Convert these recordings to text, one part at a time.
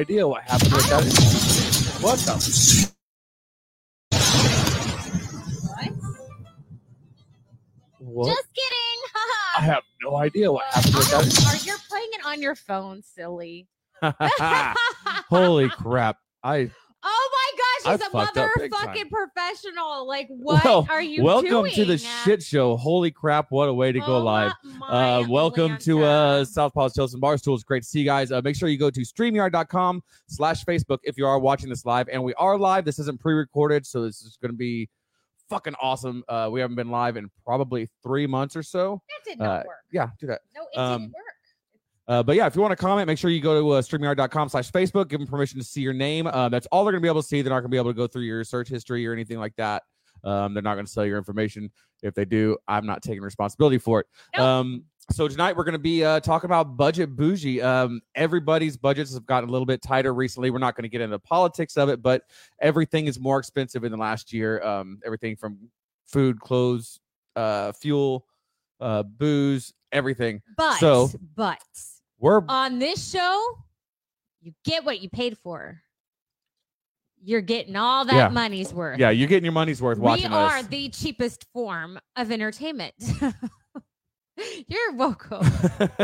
idea what happened with that. What the? What? Just kidding. I have no idea what happened with that. are you playing it on your phone, silly? Holy crap! I Oh my gosh, he's a big time. motherfucking professional. Like, what Well, are you welcome doing? to the shit show. Holy crap! What a way to go Oh live. Uh, welcome to uh, Southpaw's Tills and Barstools. It's great to see you guys. Uh, make sure you go to StreamYard.com slash Facebook if you are watching this live. And we are live. This isn't pre-recorded, so this is going to be fucking awesome. Uh, we haven't been live in probably three months or so. That did not uh, work. Yeah, do that. No, it um, didn't work. Uh, but yeah, if you want to comment, make sure you go to uh, StreamYard.com slash Facebook. Give them permission to see your name. Uh, that's all they're going to be able to see. They're not going to be able to go through your search history or anything like that. Um, they're not going to sell your information. If they do, I'm not taking responsibility for it. Um, so tonight we're going to be uh, talking about budget bougie. Um, everybody's budgets have gotten a little bit tighter recently. We're not going to get into the politics of it, but everything is more expensive in the last year. Um, everything from food, clothes, uh, fuel, uh, booze, everything. But, so- but We're on this show, you get what you paid for. You're getting all that Yeah. money's worth. yeah, you're getting your money's worth we are us. the cheapest form of entertainment. You're welcome.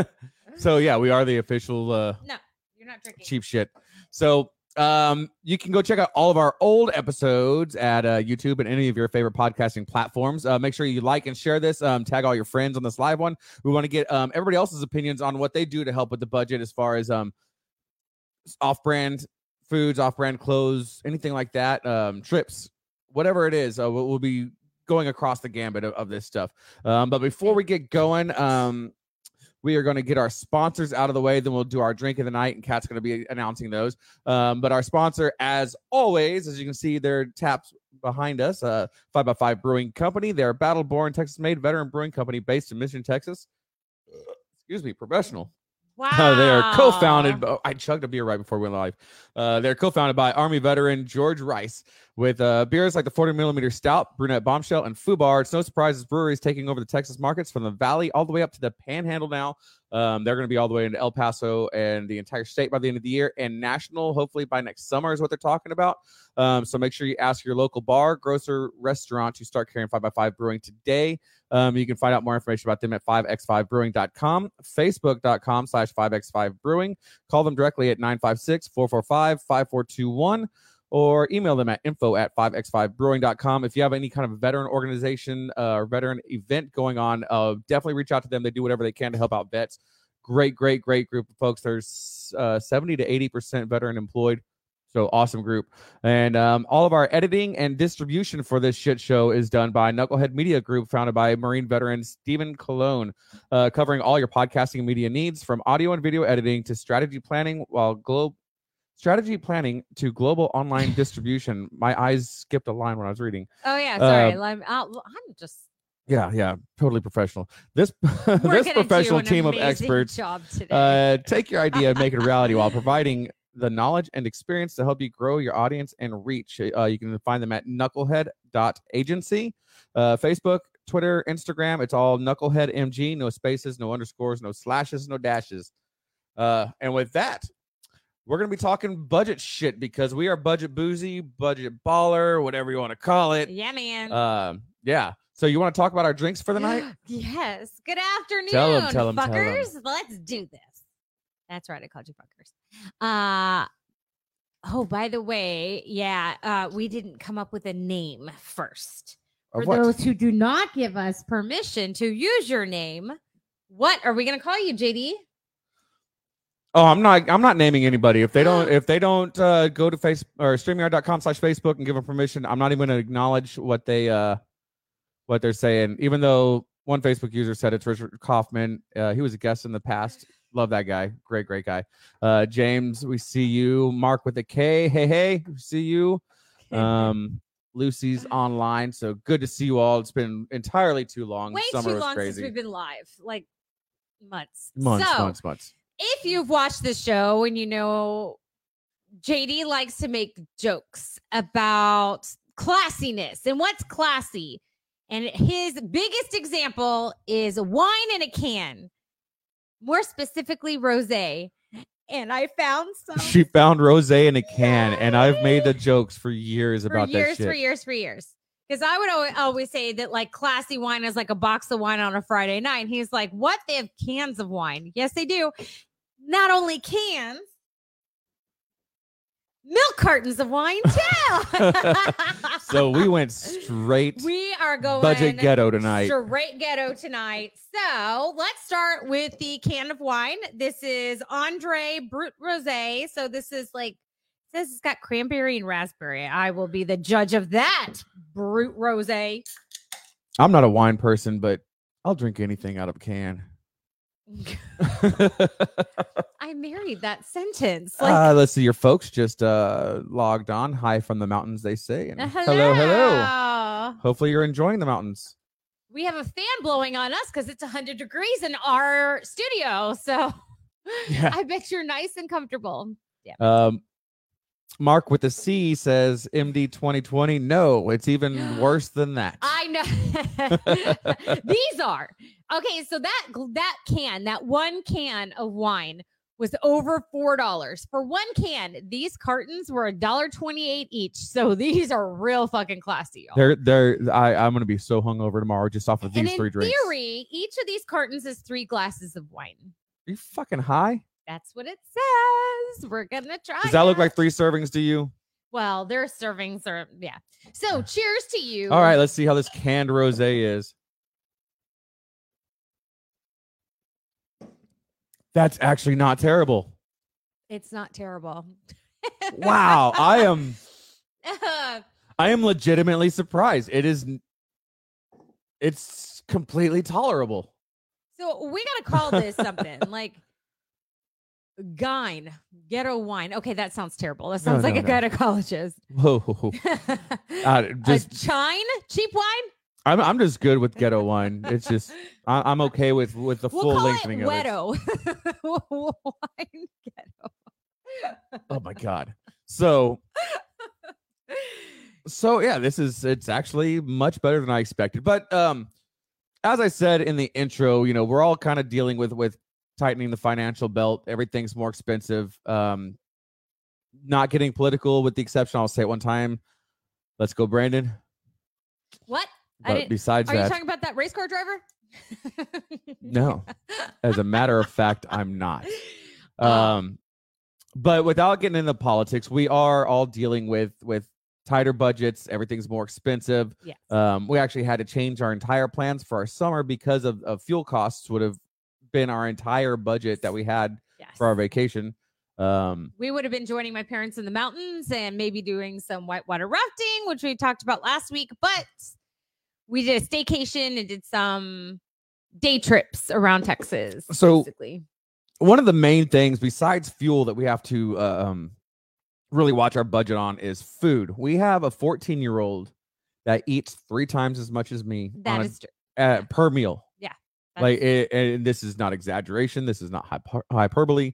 so yeah, we are the official uh, no, you're not drinking. cheap shit. So um, you can go check out all of our old episodes at uh, YouTube and any of your favorite podcasting platforms. Uh, make sure you like and share this. Um, tag all your friends on this live one. We want to get um, everybody else's opinions on what they do to help with the budget as far as um, off-brand foods, off-brand clothes, anything like that. Um, trips, whatever it is. Uh, we'll, we'll be going across the gambit of, of this stuff. Um, but before we get going, um, we are going to get our sponsors out of the way. Then we'll do our drink of the night, and Kat's going to be announcing those. Um, but our sponsor, as always, as you can see, their taps behind us, uh, Five by Five Brewing Company. They're a battle-born, Texas-made veteran brewing company based in Mission, Texas. Excuse me, professional. Wow. Uh, they are co-founded. I chugged a beer right before we went live. Uh, they're co-founded by Army veteran George Rice with uh, beers like the 40 millimeter stout, brunette bombshell, and Fubar. It's no surprise this brewery is taking over the Texas markets from the Valley all the way up to the Panhandle now. Um, they're going to be all the way into El Paso and the entire state by the end of the year, and national hopefully by next summer is what they're talking about. Um, so make sure you ask your local bar, grocer, restaurant to start carrying 5x5 Brewing today. Um, you can find out more information about them at 5x5brewing.com, facebook.com slash 5x5 brewing. Call them directly at 956 445 5421 or email them at info at 5x5brewing.com. If you have any kind of veteran organization uh, or veteran event going on, uh, definitely reach out to them. They do whatever they can to help out vets. Great, great, great group of folks. There's uh, 70 to 80% veteran employed. So awesome group. And um, all of our editing and distribution for this shit show is done by Knucklehead Media Group, founded by Marine veteran Stephen Cologne, uh, covering all your podcasting and media needs from audio and video editing to strategy planning while globe strategy planning to global online distribution. My eyes skipped a line when I was reading. Oh yeah, sorry. Uh, I'm, I'm just Yeah, yeah, totally professional. This this professional team of experts uh, take your idea and make it a reality while providing the knowledge and experience to help you grow your audience and reach. Uh, you can find them at knucklehead.agency, uh, Facebook, Twitter, Instagram. It's all Knucklehead MG, no spaces, no underscores, no slashes, no dashes. Uh, and with that, we're going to be talking budget shit because we are budget boozy, budget baller, whatever you want to call it. yeah, man. Um, yeah. So you want to talk about our drinks for the night? yes. Good afternoon, Tell 'em, tell 'em, tell 'em. fuckers. Let's do this. That's right. I called you fuckers. Uh oh, by the way, yeah, uh, we didn't come up with a name first. Of For what? those who do not give us permission to use your name, what are we gonna call you, JD? Oh, I'm not. I'm not naming anybody. If they don't, if they don't uh, go to face or streamyard.com slash Facebook and give them permission, I'm not even going to acknowledge what they uh what they're saying. Even though one Facebook user said it's Richard Kaufman. Uh, he was a guest in the past. Love that guy. Great, great guy. Uh, James, we see you. Mark with a K. Hey, hey, see you. Um, Lucy's online, so good to see you all. It's been entirely too long. Way Summer too was long crazy. since we've been live, like months. months, so, months, months. If you've watched the show and you know JD likes to make jokes about classiness and what's classy. And his biggest example is wine in a can, more specifically rosé. and I found some She found rose in a can, and I've made the jokes for years for about years, that for shit. years, for years. Because I would always, always say that like classy wine is like a box of wine on a Friday night. And he's like, "What? They have cans of wine? Yes, they do. Not only cans, milk cartons of wine too." so we went straight we are going budget ghetto tonight. Straight ghetto tonight. So let's start with the can of wine. This is Andre Brut Rosé. So this is like says it's got cranberry and raspberry. I will be the judge of that Brut Rosé. I'm not a wine person, but I'll drink anything out of a can. I married that sentence. Like, uh, let's see. Your folks just uh, logged on. Hi from the mountains, they say. And hello, hello. hello. Hopefully, you're enjoying the mountains. We have a fan blowing on us because it's 100 degrees in our studio. So Yeah. I bet you're nice and comfortable. Um, Mark with the C says MD 2020. No, it's even worse than that. I know. These are okay. So that that can, that one can of wine was over four dollars for one can. These cartons were a dollar twenty eight each. So these are real fucking classy. y'all. They're they're I, I'm gonna be so hungover tomorrow just off of and these in three drinks. In theory, each of these cartons is three glasses of wine. Are you fucking high? That's what it says. We're gonna try. Does that look like three servings to you? Well, their servings are yeah. So cheers to you. All right, let's see how this canned rosé is. That's actually not terrible. It's not terrible. Wow, I am I am legitimately surprised. It is it's completely tolerable. So we gotta call this something like Gine ghetto wine. Okay, that sounds terrible. That No, sounds like no, a no. gynecologist. Whoa. Uh, just a chine, cheap wine. I'm I'm just good with ghetto wine. It's just I, I'm okay with with the We'll full lengthening it of it. Wine ghetto. Oh my god. So so yeah, this is it's actually much better than I expected. But um as I said in the intro, you know, we're all kind of dealing with with tightening the financial belt. Everything's more expensive. Um not getting political with the exception I'll say it one time. Let's go Brandon. What? I But didn't- besides Are you talking about that race car driver? no. As a matter of fact, I'm not. Oh. Um, but without getting into politics, we are all dealing with with tighter budgets. Everything's more expensive. Yes. Um, we actually had to change our entire plans for our summer because of, of fuel costs would have been our entire budget that we had yes. for our vacation. Um, we would have been joining my parents in the mountains and maybe doing some whitewater rafting, which we talked about last week. But we did a staycation and did some day trips around Texas. So- basically. one of the main things besides fuel that we have to uh, um, really watch our budget on is food. We have a 14 year old that eats three times as much as me that on a- is true. uh, per meal. Like it, and this is not exaggeration this is not hyper- hyperbole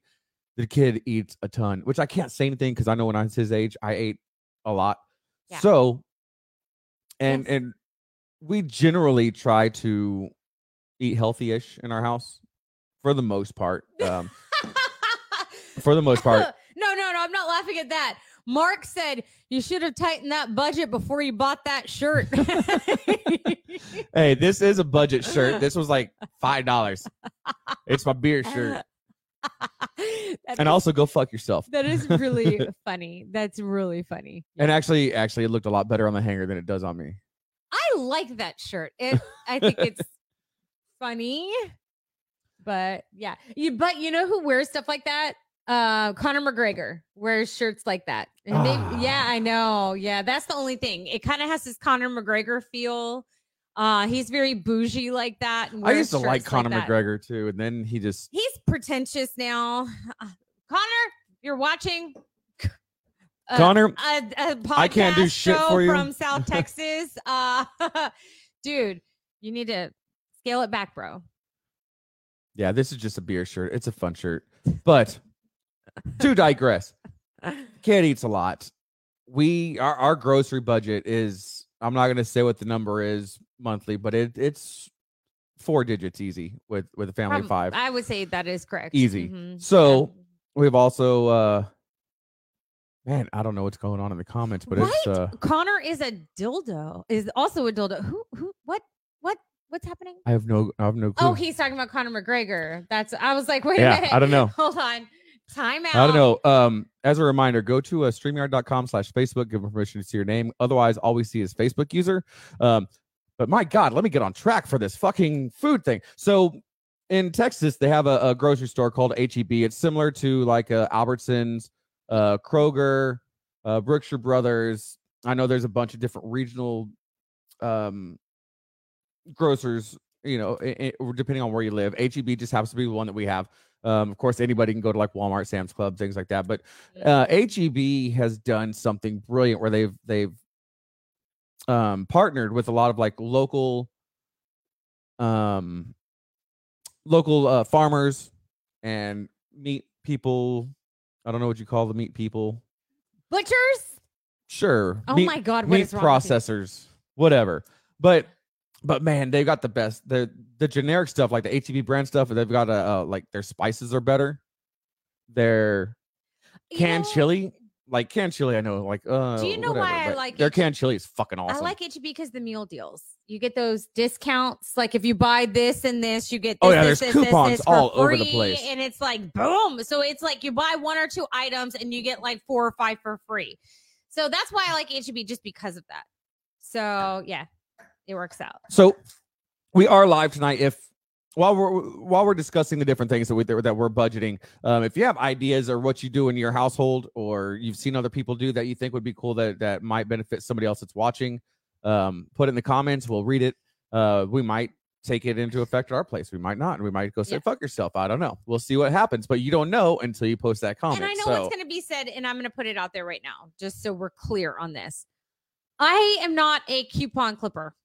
the kid eats a ton which i can't say anything because i know when i was his age i ate a lot Yeah. so and Yes. and we generally try to eat healthy-ish in our house for the most part um for the most part no, no, no. I'm not laughing at that. Mark said you should have tightened that budget before you bought that shirt. hey this is a budget shirt this was like five dollars it's my beer shirt and is- also go fuck yourself that is really funny. That's really funny. and actually actually it looked a lot better on the hanger than it does on me I like that shirt. It, I think it's funny, but yeah. You, but you know who wears stuff like that? Uh, Conor McGregor wears shirts like that. And maybe- yeah, Ah. I know. Yeah, that's the only thing. It kind of has this Conor McGregor feel. Uh, he's very bougie like that. I used to like Conor that. McGregor too, and then he just He's pretentious now. Uh, Connor, you're watching. Uh, Connor, a, a I can't do shit show for you. from South Texas. Uh, dude, you need to scale it back, bro. yeah, this is just a beer shirt. It's a fun shirt, but to digress, kid eats a lot. We our our grocery budget is I'm not gonna say what the number is monthly, but it it's four digits easy with with a family of five. I would say that is correct. Easy. Mhm. So, we've also uh man, I don't know what's going on in the comments, but it's uh Connor is a dildo. Is also a dildo. Who? Who? What? What? What's happening? I have no I have no clue. Oh, he's talking about Conor McGregor. That's. I was like, wait Yeah, a minute. I don't know. Hold on. Time out. I don't know. Um, as a reminder, go to uh, streamyard.com slash Facebook, give permission to see your name. Otherwise, all we see is Facebook user. Um, but my God, let me get on track for this fucking food thing. So in Texas, they have a, a grocery store called HEB. It's similar to like uh, Albertsons, uh, Kroger, uh, Brookshire Brothers. I know there's a bunch of different regional um, grocers, you know, i- i- depending on where you live. HEB just happens to be the one that we have. Um, of course, anybody can go to like Walmart, Sam's Club, things like that. But uh, HEB has done something brilliant where they've they've um, partnered with a lot of like local um, local uh, farmers and meat people. I don't know what you call the meat people. Butchers. Sure. Oh meat, my God. What meat is wrong with you? processors, whatever. But but man, they got the best. The the generic stuff like the HEB brand stuff. They've got a uh, like their spices are better. Their You canned know, chili, like canned chili, I know. Like uh, Do you know whatever, why I like their HEB? canned chili is fucking awesome. I like HEB because the meal deals. You get those discounts. Like if you buy this and this, you get this, Oh, yeah, this, there's this, coupons this all over the place. And it's like boom. So it's like you buy one or two items and you get like four or five for free. So that's why I like HEB just because of that. So yeah, it works out. So we are live tonight. If while we're while we're discussing the different things that we that we're budgeting, um, if you have ideas or what you do in your household, or you've seen other people do that you think would be cool that that might benefit somebody else that's watching, um, put it in the comments. We'll read it. Uh, we might take it into effect at our place. We might not. And we might go say Yeah. fuck yourself. I don't know. We'll see what happens. But you don't know until you post that comment. And I know so what's going to be said, and I'm going to put it out there right now, just so we're clear on this. I am not a coupon clipper.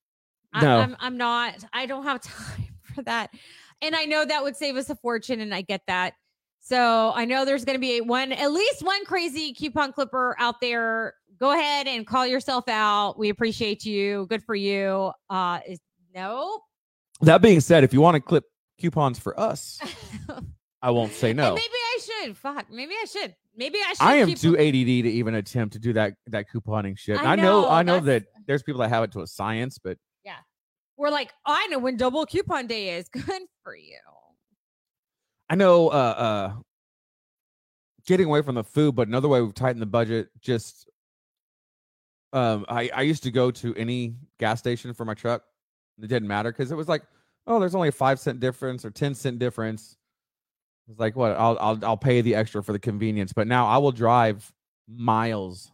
I, No. I'm, I'm not. I don't have time for that. And I know that would save us a fortune, and I get that. So I know there's going to be one, at least one crazy coupon clipper out there. Go ahead and call yourself out. We appreciate you. Good for you. Uh, is no. that being said, if you want to clip coupons for us, I won't say no. And maybe I should. Fuck. Maybe I should. Maybe I should. I am too ADD to even attempt to do that that couponing shit. I I know, know, I know that there's people that have it to a science, but We're like, I know when double coupon day is. Good for you. I know uh uh getting away from the food, but another way we've tightened the budget just um I I used to go to any gas station for my truck. It didn't matter because it was like, oh, there's only a five cent difference or ten cent difference. It's like what I'll I'll I'll pay the extra for the convenience, but now I will drive miles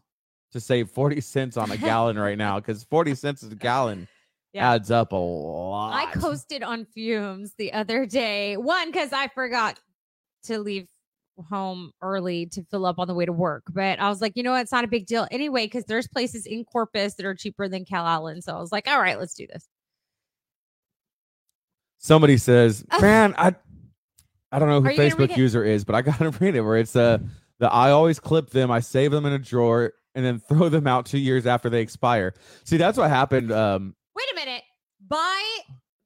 to save 40 cents on a gallon right now because 40 cents is a gallon Yeah. adds up a lot. I coasted on fumes the other day. One, because I forgot to leave home early to fill up on the way to work. But I was like, you know what? It's not a big deal anyway, because there's places in Corpus that are cheaper than Calallen. So I was like, all right, let's do this. somebody says, "Man, I I don't know who Are you gonna read Facebook user is, but I got to read it where it's uh the I always clip them, I save them in a drawer and then throw them out 2 years after they expire." See, that's what happened um Wait a minute. Buy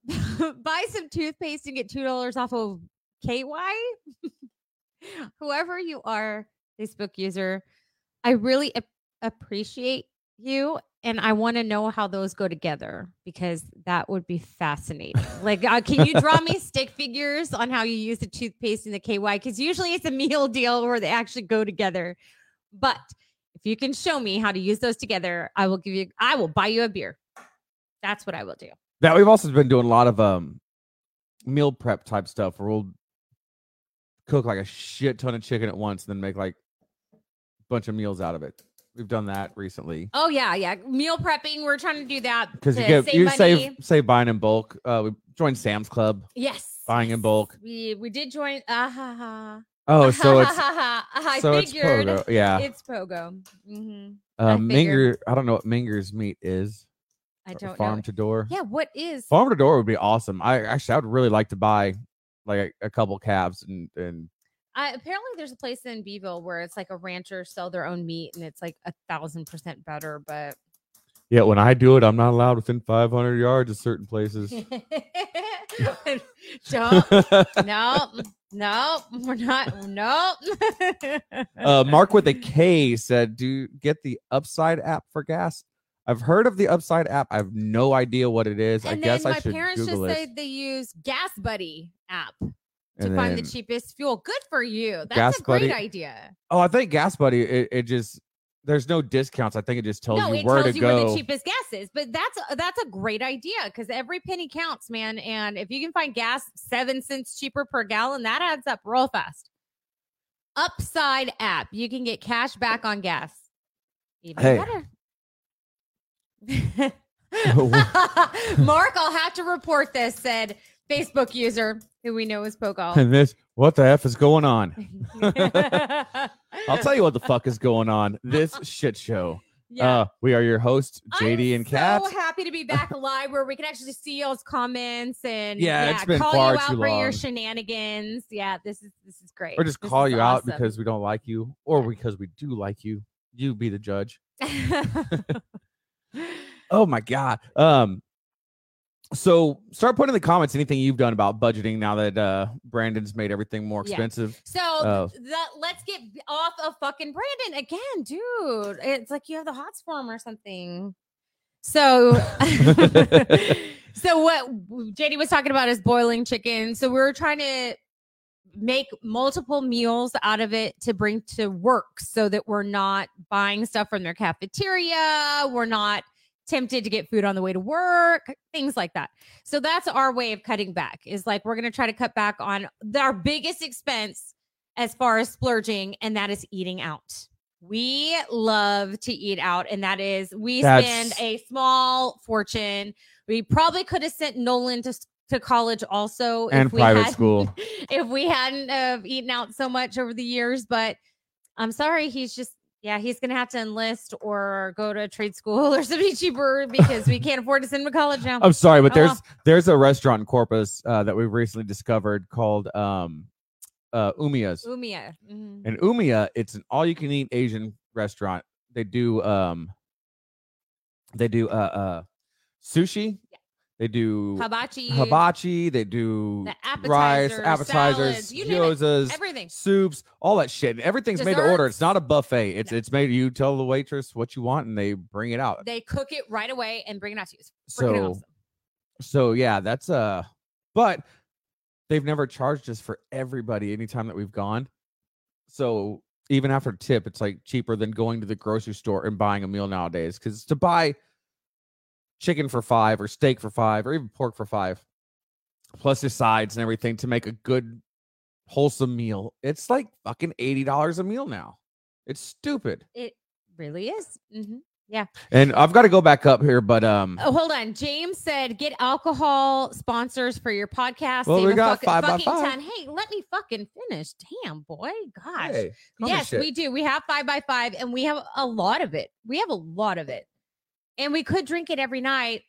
buy some toothpaste and get two dollars off of KY. Whoever you are, Facebook user, I really ap- appreciate you, and I want to know how those go together because that would be fascinating. like, uh, can you draw me stick figures on how you use the toothpaste and the KY? Because usually it's a meal deal where they actually go together. But if you can show me how to use those together, I will give you. I will buy you a beer. That's what I will do. that we've also been doing a lot of um meal prep type stuff where we'll cook like a shit ton of chicken at once and then make like a bunch of meals out of it. We've done that recently. Oh yeah, yeah. Meal prepping. We're trying to do that Because you get save you money. save save buying in bulk. Uh we joined Sam's Club. Yes. buying in bulk. We we did join. Ah ha ha. Oh, so it's I so it's Pogo. Yeah. it's pogo. Mm-hmm. I Um. Minger, I don't know what Minger's meat is. I don't farm know. to door. Yeah, what is? Farm to door would be awesome. I actually, I would really like to buy like a, a couple calves and and I, apparently, there's a place in Beeville where it's like a rancher sell their own meat, and it's like a thousand percent better. But yeah. When I do it, I'm not allowed within 500 yards of certain places. don't no. No, we're not. No. Uh, Mark with a K said, "Do you get the Upside app for gas." I've heard of the Upside app. I have no idea what it is. I and guess then I my should parents Google just it. say they use Gas Buddy app to And find the then- cheapest fuel. Good for you. That's Gas a great Buddy- idea. Oh, I think Gas Buddy. It, it just there's no discounts. I think it just tells no, you it where tells to you go. where the cheapest gas is. But that's that's a great idea because every penny counts, man. And if you can find gas seven cents cheaper per gallon, that adds up real fast. Upside app, you can get cash back on gas. Even Hey. better. Mark, I'll have to report this. Said Facebook user who we know is Pokal. and this, what the f is going on? I'll tell you what the fuck is going on. This shit show. Yeah. Uh, we are your hosts, JD I'm and Kat. So happy to be back live where we can actually see y'all's comments and Yeah, it's been call far you out too for your shenanigans. Yeah, this is this is great. or just This call you out because we don't like you, or because we do like you. You be the judge. Oh my god. Um. So start putting in the comments anything you've done about budgeting now that uh Brandon's made everything more Yeah. expensive. so Oh. that let's get off of fucking Brandon again, dude. It's like you have the hot him or something. So so what JD was talking about is boiling chicken. So we were trying to make multiple meals out of it to bring to work so that we're not buying stuff from their cafeteria. We're not tempted to get food on the way to work, things like that. So that's our way of cutting back is like we're going to try to cut back on our biggest expense as far as splurging, and that is eating out. We love to eat out, and that is we spend a small fortune. We probably could have sent Nolan to, to college also And if we private had- school. if we hadn't have eaten out so much over the years. But I'm sorry, he's just yeah, he's gonna have to enlist or go to trade school or something cheaper because we can't afford to send him to college now. I'm sorry, but Oh, there's well. there's a restaurant in Corpus uh, that we've recently discovered called um uh Umiya's. Umia. Mhm. And umia it's an all you can eat Asian restaurant. They do um they do uh uh sushi. They do Hibachi, hibachi, they do the rice, appetizers, salads, gyozas, everything. soups, all that shit. And everything's made to order. It's not a buffet. It's No. it's made you tell the waitress what you want and they bring it out. They cook it right away and bring it out to you. It's freaking So awesome. so yeah, that's uh but they've never charged us for everybody anytime that we've gone. So even after tip, it's like cheaper than going to the grocery store and buying a meal nowadays. Because to buy chicken for five or steak for five or even pork for five, plus your sides and everything to make a good wholesome meal, it's like fucking eighty dollars a meal now. It's stupid. It really is. hmm Yeah. And I've got to go back up here, but um Oh, hold on. James said, "Get alcohol sponsors for your podcast." Well, Save we got fuck- five by fucking five. ton. Hey, let me fucking finish. Damn, boy, gosh. hey, yes, we do. We have five by five, and we have a lot of it. We have a lot of it, and we could drink it every night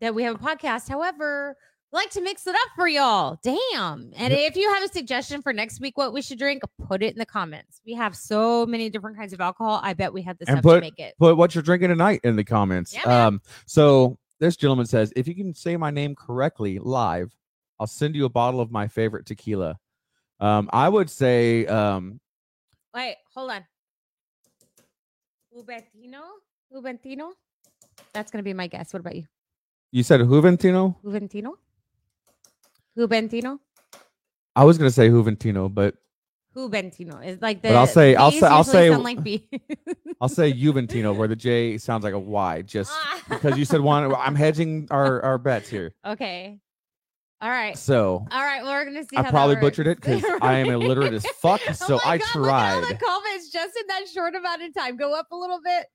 that we have a podcast. However, we like to mix it up for y'all. Damn. And Yep. if you have a suggestion for next week, what we should drink, put it in the comments. We have so many different kinds of alcohol. I bet we have the And stuff put- to make it. put what you're drinking tonight in the comments. Yeah, um, so this gentleman says, if you can say my name correctly live, I'll send you a bottle of my favorite tequila. Um, I would say, um, Wait, hold on. Juventino? Juventino? That's gonna be my guess. What about you? you said Juventino. Juventino? Juventino? I was gonna say Juventino, but Juventino is like the. But I'll say- I'll say- I'll say- sound like B. I'll say Juventino, where the J sounds like a Y, just because you said one. I'm hedging our our bets here. okay. All right. So All right. Well, we're gonna see. I how probably butchered it because I am illiterate as fuck. Oh so oh my I God, Look at all the comments just in that short amount of time. Go up a little bit.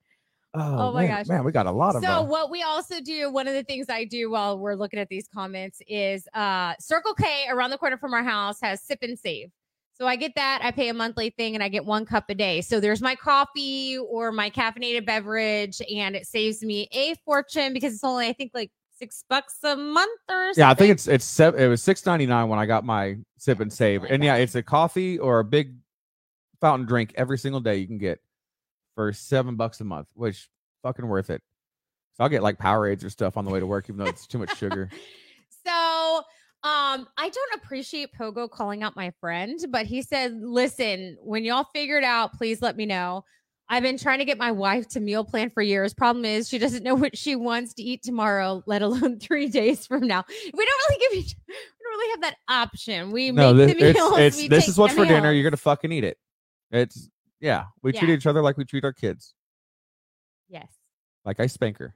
Oh, Oh my man, gosh. man, we got a lot of. So uh, what we also do, one of the things I do while we're looking at these comments is uh Circle K around the corner from our house has sip and save. So I get that. I pay a monthly thing and I get one cup a day. So there's my coffee or my caffeinated beverage, and it saves me a fortune because it's only, I think, like six bucks a month or something. Yeah, I think it's it's seven, it was six ninety nine when I got my sip and save, like and yeah, it's a coffee or a big fountain drink every single day you can get for seven bucks a month, which fucking worth it. So I'll get like Powerades or stuff on the way to work, even though it's too much sugar. So Um, I don't appreciate Pogo calling out my friend, but he said, "Listen, when y'all figure it out, please let me know." I've been trying to get my wife to meal plan for years. Problem is, she doesn't know what she wants to eat tomorrow, let alone three days from now. We don't really give you, we don't really have that option. We No, make this, the meals. it's, it's this is what's for dinner. You're gonna fucking eat it. It's yeah. We treat Yeah. each other like we treat our kids. yes. Like I spank her.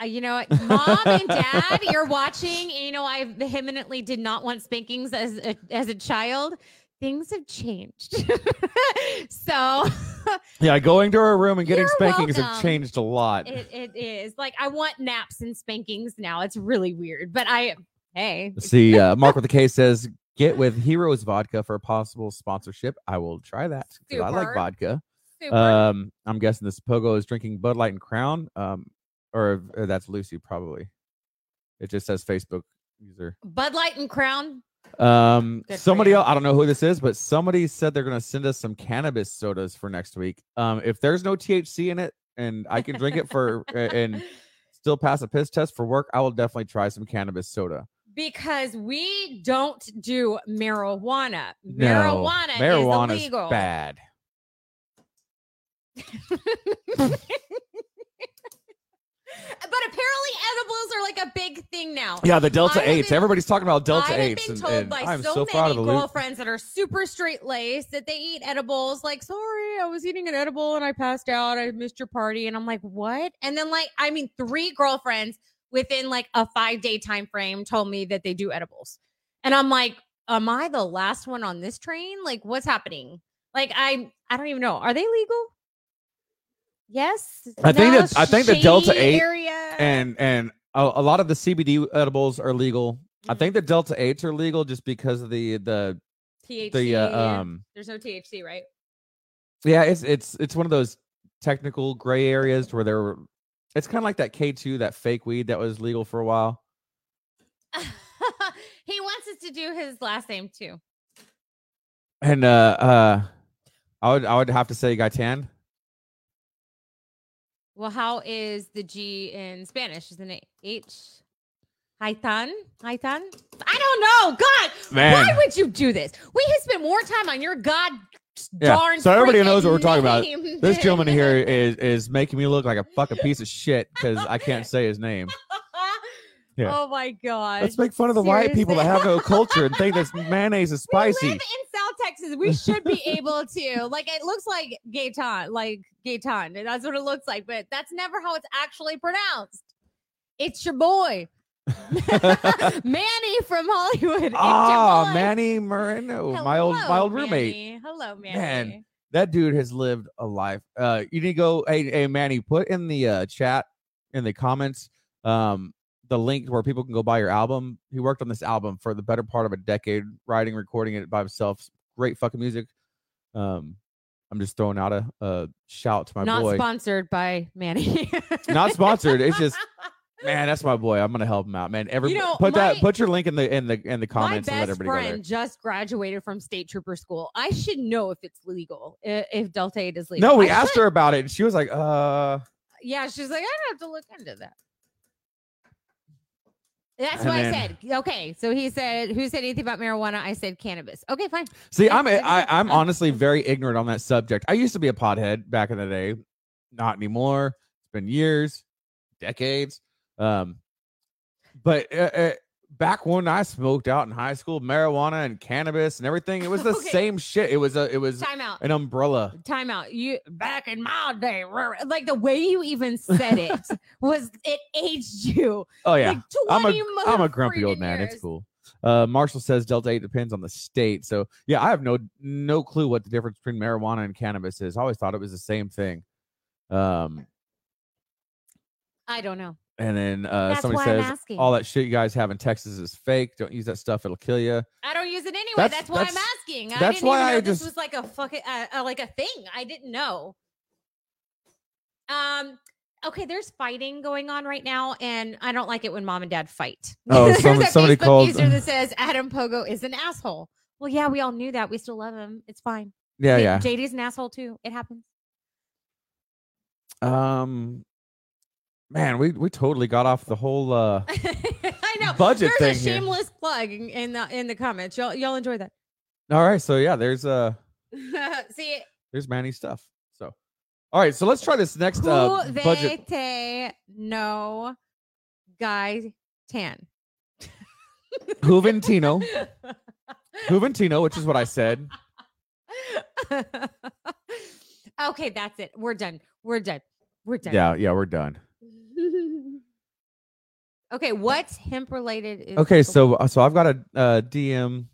Uh, you know what, mom and dad, you're watching. You know, I vehemently did not want spankings as a, as a child. Things have changed. so Yeah, going to her room and getting You're spankings have welcome. changed a lot. it, it is like I want naps and spankings now. It's really weird, but I hey, see, uh, Mark with the K says, "Get with Heroes Vodka for a possible sponsorship." I will try that 'cause I like vodka. super. Um, I'm guessing this Pogo is drinking Bud Light and Crown. Um, or, or that's Lucy probably. It just says Facebook user. Bud Light and Crown. Um, Good somebody else, I don't know who this is, but somebody said they're gonna send us some cannabis sodas for next week. Um, if there's no THC in it and I can drink it for and still pass a piss test for work, I will definitely try some cannabis soda. Because we don't do marijuana. No, Marijuana, is illegal. bad. But apparently edibles are like a big thing now. Yeah, the Delta Eights. been- Everybody's talking about Delta I've Eights, been and, told and by I'm so, so, many girlfriends that are super straight laced that they eat edibles. Like, sorry, I was eating an edible and I passed out. I missed your party, and I'm like, what? And then like, I mean, three girlfriends within like a five day time frame told me that they do edibles, and I'm like, am I the last one on this train? Like, what's happening? Like, I I don't even know. Are they legal? Yes. I think that- I think the Delta 8 area and and a, a lot of the CBD edibles are legal. I Mhm. think the Delta Eights are legal just because of the the THC. the uh, um There's no THC, right? yeah it's it's it's one of those technical gray areas where there were it's kind of like that K2 that fake weed that was legal for a while. he wants us to do his last name too. And uh uh I would I would have to say Gaitan. Well, how is the G in Spanish? Isn't it H? Haitan? Haitan? I don't know. God, Man. why would you do this? We have spent more time on your god Yeah, darn. so everybody knows what we're talking about. This gentleman here is is making me look like a fucking piece of shit because I can't say his name. Yeah. Oh my god. Let's make fun of the white people that have no culture and think that mayonnaise is We spicy. live in South Texas. We should be able to. Like it looks like Gaetan, like Gaetan. That's what it looks like, but that's never how it's actually pronounced. It's your boy. Manny from Hollywood. Ah, boy. Manny Moreno, my old my old roommate. Manny. Hello, Manny. Man. That dude has lived a life. Uh, you need to go. Hey, hey, Manny, put in the uh, chat in the comments um the link where people can go buy your album. He worked on this album for the better part of a decade, writing, recording it by himself. Great fucking music. Um, I'm just throwing out a, a shout to my Not boy. Not sponsored by Manny. Not sponsored. It's just Man, that's my boy. I'm gonna help him out, man. Every You know, put that put your link in the in the in the My comments and let best everybody friend just graduated from state trooper school. I should know if it's legal, if Delta 8 is legal. No, we I asked should- her about it, and she was like, "Uh, Yeah, she's like, I don't have to look into that. That's And what then- I said. Okay, so he said, "Who said anything about marijuana?" I said cannabis. Okay, fine. see, I'm I a- think I, it's I'm honestly very ignorant on that subject. I used to be a pothead back in the day, not anymore. It's been years, decades. Um, but uh, uh, back when I smoked out in high school, marijuana and cannabis and everything, it was the Okay. same shit. It was a it was Time out. an umbrella. Time out. You back in my day, like the way you even said it was it aged you. Oh yeah, like I'm a 20 I'm a grumpy old man. years. It's cool. Uh, Marshall says Delta Eight depends on the state. So yeah, I have no no clue what the difference between marijuana and cannabis is. I always thought it was the same thing. Um, I don't know. And then uh, That's somebody why I'm says asking. all that shit you guys have in Texas is fake. Don't use that stuff; it'll kill you. I don't use it anyway. That's- That's, why I'm that's- asking. I that's didn't why even know I this just- was like a fucking uh, uh, like a thing. I didn't know. Um. Okay, there's fighting going on right now, and I don't like it when mom and dad fight. Oh, There's some- a somebody Facebook called- user that says Adam Pogo is an asshole. Well, yeah, we all knew that. We still love him. It's fine. Yeah, J- yeah. JD's an asshole too. It happens. Um, Man, we we totally got off the whole. uh I know. Budget There's thing a here. shameless plug in in the in the comments. Y'all y'all enjoy that. All right, so yeah, there's uh See, there's Manny stuff. So, all right, so let's try this next uh who budget. they no guy tan. Juventino, Juventino, which is what I said. okay, that's it. We're done. We're done. We're done. Yeah, yeah, we're done. okay, what's hemp related? is Okay, so uh, so I've got a uh, DM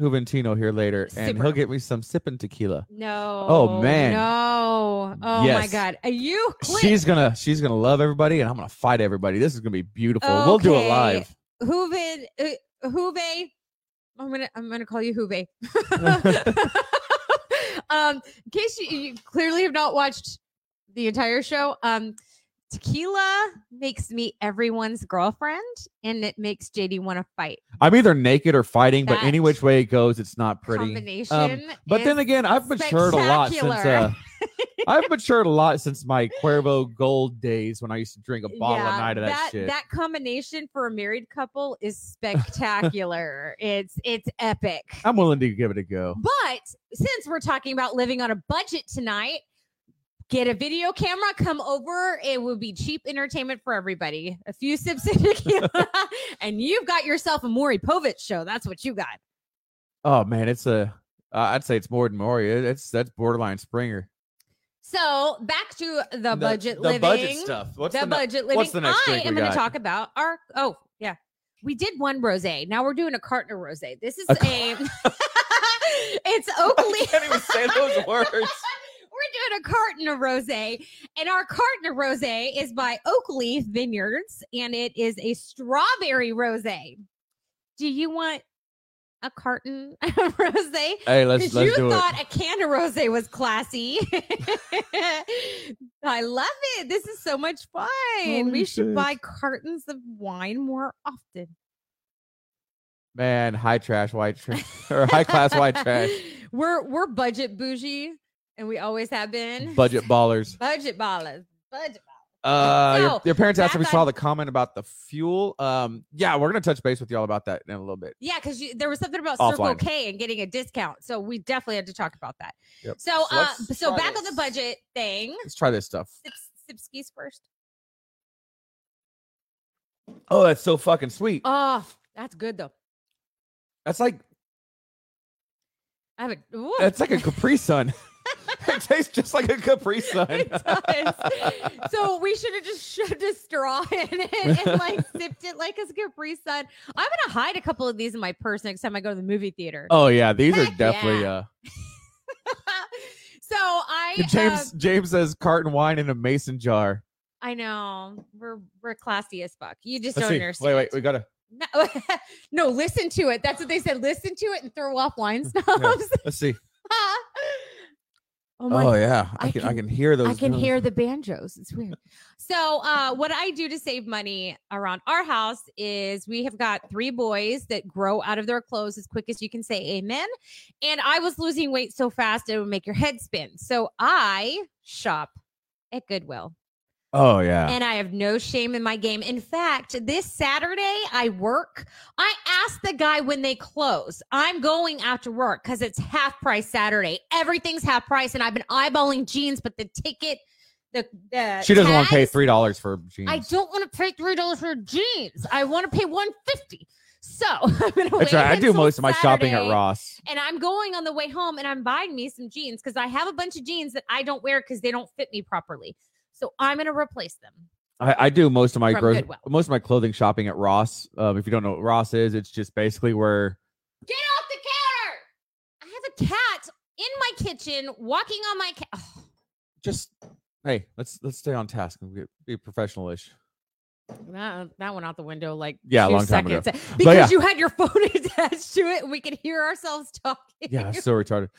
Juventino here later, and he'll get me some sipping tequila. no. Oh man. No. Oh my god. Are you quit. She's gonna she's gonna love everybody, and I'm gonna fight everybody. This is gonna be beautiful. We'll do it live. Huve, uh, Huve. I'm gonna I'm gonna call you Huve. um, in case you, you clearly have not watched the entire show, um, tequila makes me everyone's girlfriend, and it makes JD want to fight. I'm either naked or fighting, but any which way it goes, it's not pretty. Combination, But then again, I've matured a lot since uh, I've matured a lot since my Cuervo Gold days when I used to drink a bottle a night of that, shit. That combination for a married couple is spectacular. it's it's epic. I'm willing to give it a go. But since we're talking about living on a budget tonight, get a video camera, come over. It will be cheap entertainment for everybody. A few sips of tequila, and you've got yourself a Maury Povich show. That's what you got. Oh man, it's a uh, I'd say it's more than Maury. It- It's that's borderline Springer. So back to the, budget living. the living. budget stuff. What's the, the, ne- budget living. what's the next I am going to talk about our. Oh yeah, we did one rosé. Now we're doing a carton of rosé. This is A a. it's Oakley. I can't even say those words. Doing a carton of rosé, and our carton of rosé is by Oakleaf Vineyards, and it is a strawberry rosé. Do you want a carton of rosé? Hey, let's let's you do it. thought a can of rosé was classy. I love it. This is so much fun. Holy we should shit. buy cartons of wine more often. Man, high trash, white trash, or high class white trash. We're we're budget bougie, and we always have been. Budget ballers. budget ballers. Budget ballers. Uh, your, So, your parents asked if we saw the comment about the fuel. Um, yeah, we're gonna touch base with y'all about that in a little bit. Yeah, because there was something about Circle K and getting a discount, so we definitely had to talk about that. Yep. So, So uh, so back on the budget thing. Let's try this stuff. Sips, Sipskis first. Oh, that's so fucking sweet. Oh, that's good though. That's like I have a. ooh. that's like a Capri Sun. it tastes just like a Capri Sun. It does. so we should have just shoved a straw in it and like sipped it like a Capri Sun. I'm gonna hide a couple of these in my purse next time I go to the movie theater. oh yeah, these are definitely. yeah. so I uh James uh, James says carton wine in a mason jar. I know we're we're classy as fuck. You just Let's don't see. understand. Wait, wait, we gotta. No, no, listen to it. That's what they said. Listen to it and throw off wine snobs. Let's see. Oh my Oh yeah, I, I can, I can- can hear those. I can notes. hear the banjos. It's weird. So, uh, what I do to save money around our house is we have got three boys that grow out of their clothes as quick as you can say amen. And I was losing weight so fast it would make your head spin. So I shop at Goodwill Oh yeah. and I have no shame in my game. In fact, this Saturday I work. I asked the guy when they close. I'm going after work because it's half price Saturday. Everything's half price, and I've been eyeballing jeans, but the ticket, the the she doesn't want to pay three dollars for jeans. I don't want to pay three dollars for jeans. I want to pay one fifty. So I'm gonna That's wait right. I do most of my shopping at Ross. and I'm going on the way home, and I'm buying me some jeans because I have a bunch of jeans that I don't wear because they don't fit me properly. So I'm gonna replace them. I, I do most of my From gro- most of my clothing shopping at Ross. Um, if you don't know what Ross is, it's just basically where Get off the counter! I have a cat in my kitchen walking on my cat. just hey, let's let's stay on task and be, be professional-ish. that, that went out the window like Yeah, a two long time ago. Because yeah. you had your phone attached to it and we could hear ourselves talking. Yeah, so retarded.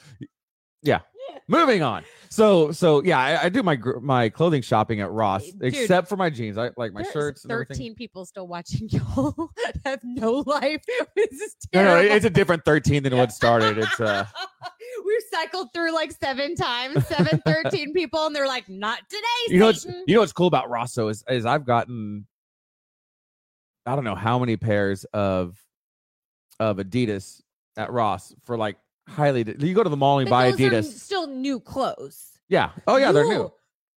Yeah. Moving on. So so yeah, I, I do my gr- my clothing shopping at Ross, Dude. except for my jeans. I like my shirts. And 13 people still watching y'all have no life. This is No, no, it's a different thirteen than what started. It's uh We've cycled through like seven times, seven, 13 people, and they're like, not today, you know what's you know what's cool about Ross though is is I've gotten I don't know how many pairs of of Adidas at Ross for like highly. You go to the mall and But buy Adidas. still new clothes. Yeah. Oh yeah, they're new.